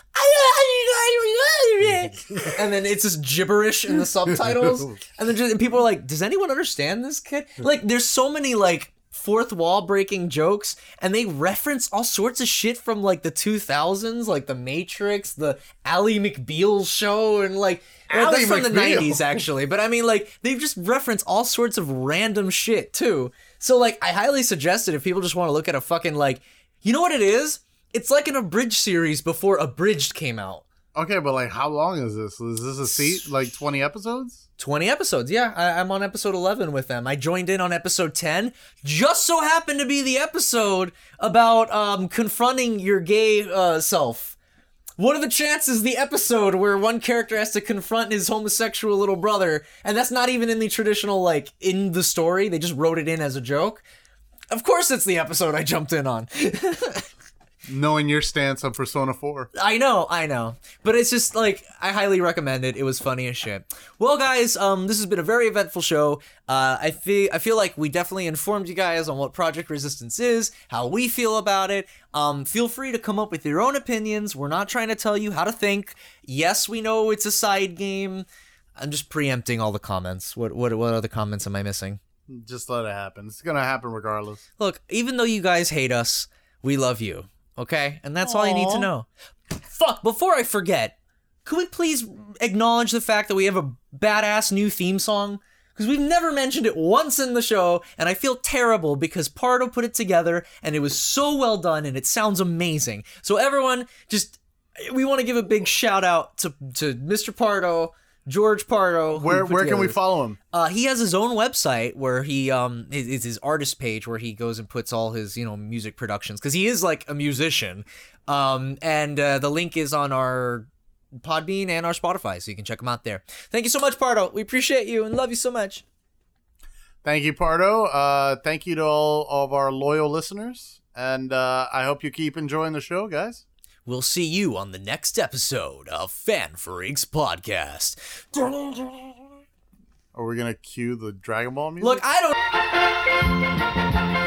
and then it's just gibberish in the subtitles. And then just, and people are like, "Does anyone understand this kid?" Like, there's so many like fourth wall breaking jokes, and they reference all sorts of shit from like the 2000s, like The Matrix, the Ally McBeal show, and like well, that's from the 90s actually. But I mean, like they just reference all sorts of random shit too. So like, I highly suggest it if people just want to look at a fucking like, you know what it is? It's like an abridged series before Abridged came out. Okay, but like, how long is this? Is this a seat like twenty episodes? 20 episodes. Yeah, I, I'm on episode 11 with them. I joined in on episode 10. Just so happened to be the episode about um, confronting your gay uh, self. What are the chances the episode where one character has to confront his homosexual little brother, and that's not even in the traditional, like, in the story? They just wrote it in as a joke. Of course, it's the episode I jumped in on. Knowing your stance on Persona Four. I know, I know. But it's just like I highly recommend it. It was funny as shit. Well, guys, um, this has been a very eventful show. Uh, I feel I feel like we definitely informed you guys on what Project Resistance is, how we feel about it. Um, feel free to come up with your own opinions. We're not trying to tell you how to think. Yes, we know it's a side game. I'm just preempting all the comments. What what what other comments am I missing? Just let it happen. It's gonna happen regardless. Look, even though you guys hate us, we love you. Okay? And that's all you need to know. Fuck, before I forget, could we please acknowledge the fact that we have a badass new theme song? Because we've never mentioned it once in the show, and I feel terrible because Pardo put it together and it was so well done and it sounds amazing. So, everyone, just we want to give a big shout out to, to Mr. Pardo, George Pardo. Where where can we follow him? uh, he has his own website where he um is is his artist page where he goes and puts all his you know music productions because he is like a musician. Um, and uh, the link is on our Podbean and our Spotify, so you can check him out there. Thank you so much, Pardo. We appreciate you and love you so much. Thank you, Pardo. Uh, thank you to all, all of our loyal listeners, and uh, I hope you keep enjoying the show, guys. We'll see you on the next episode of FanFreeks Podcast. Are we gonna cue the Dragon Ball music? Look, I don't.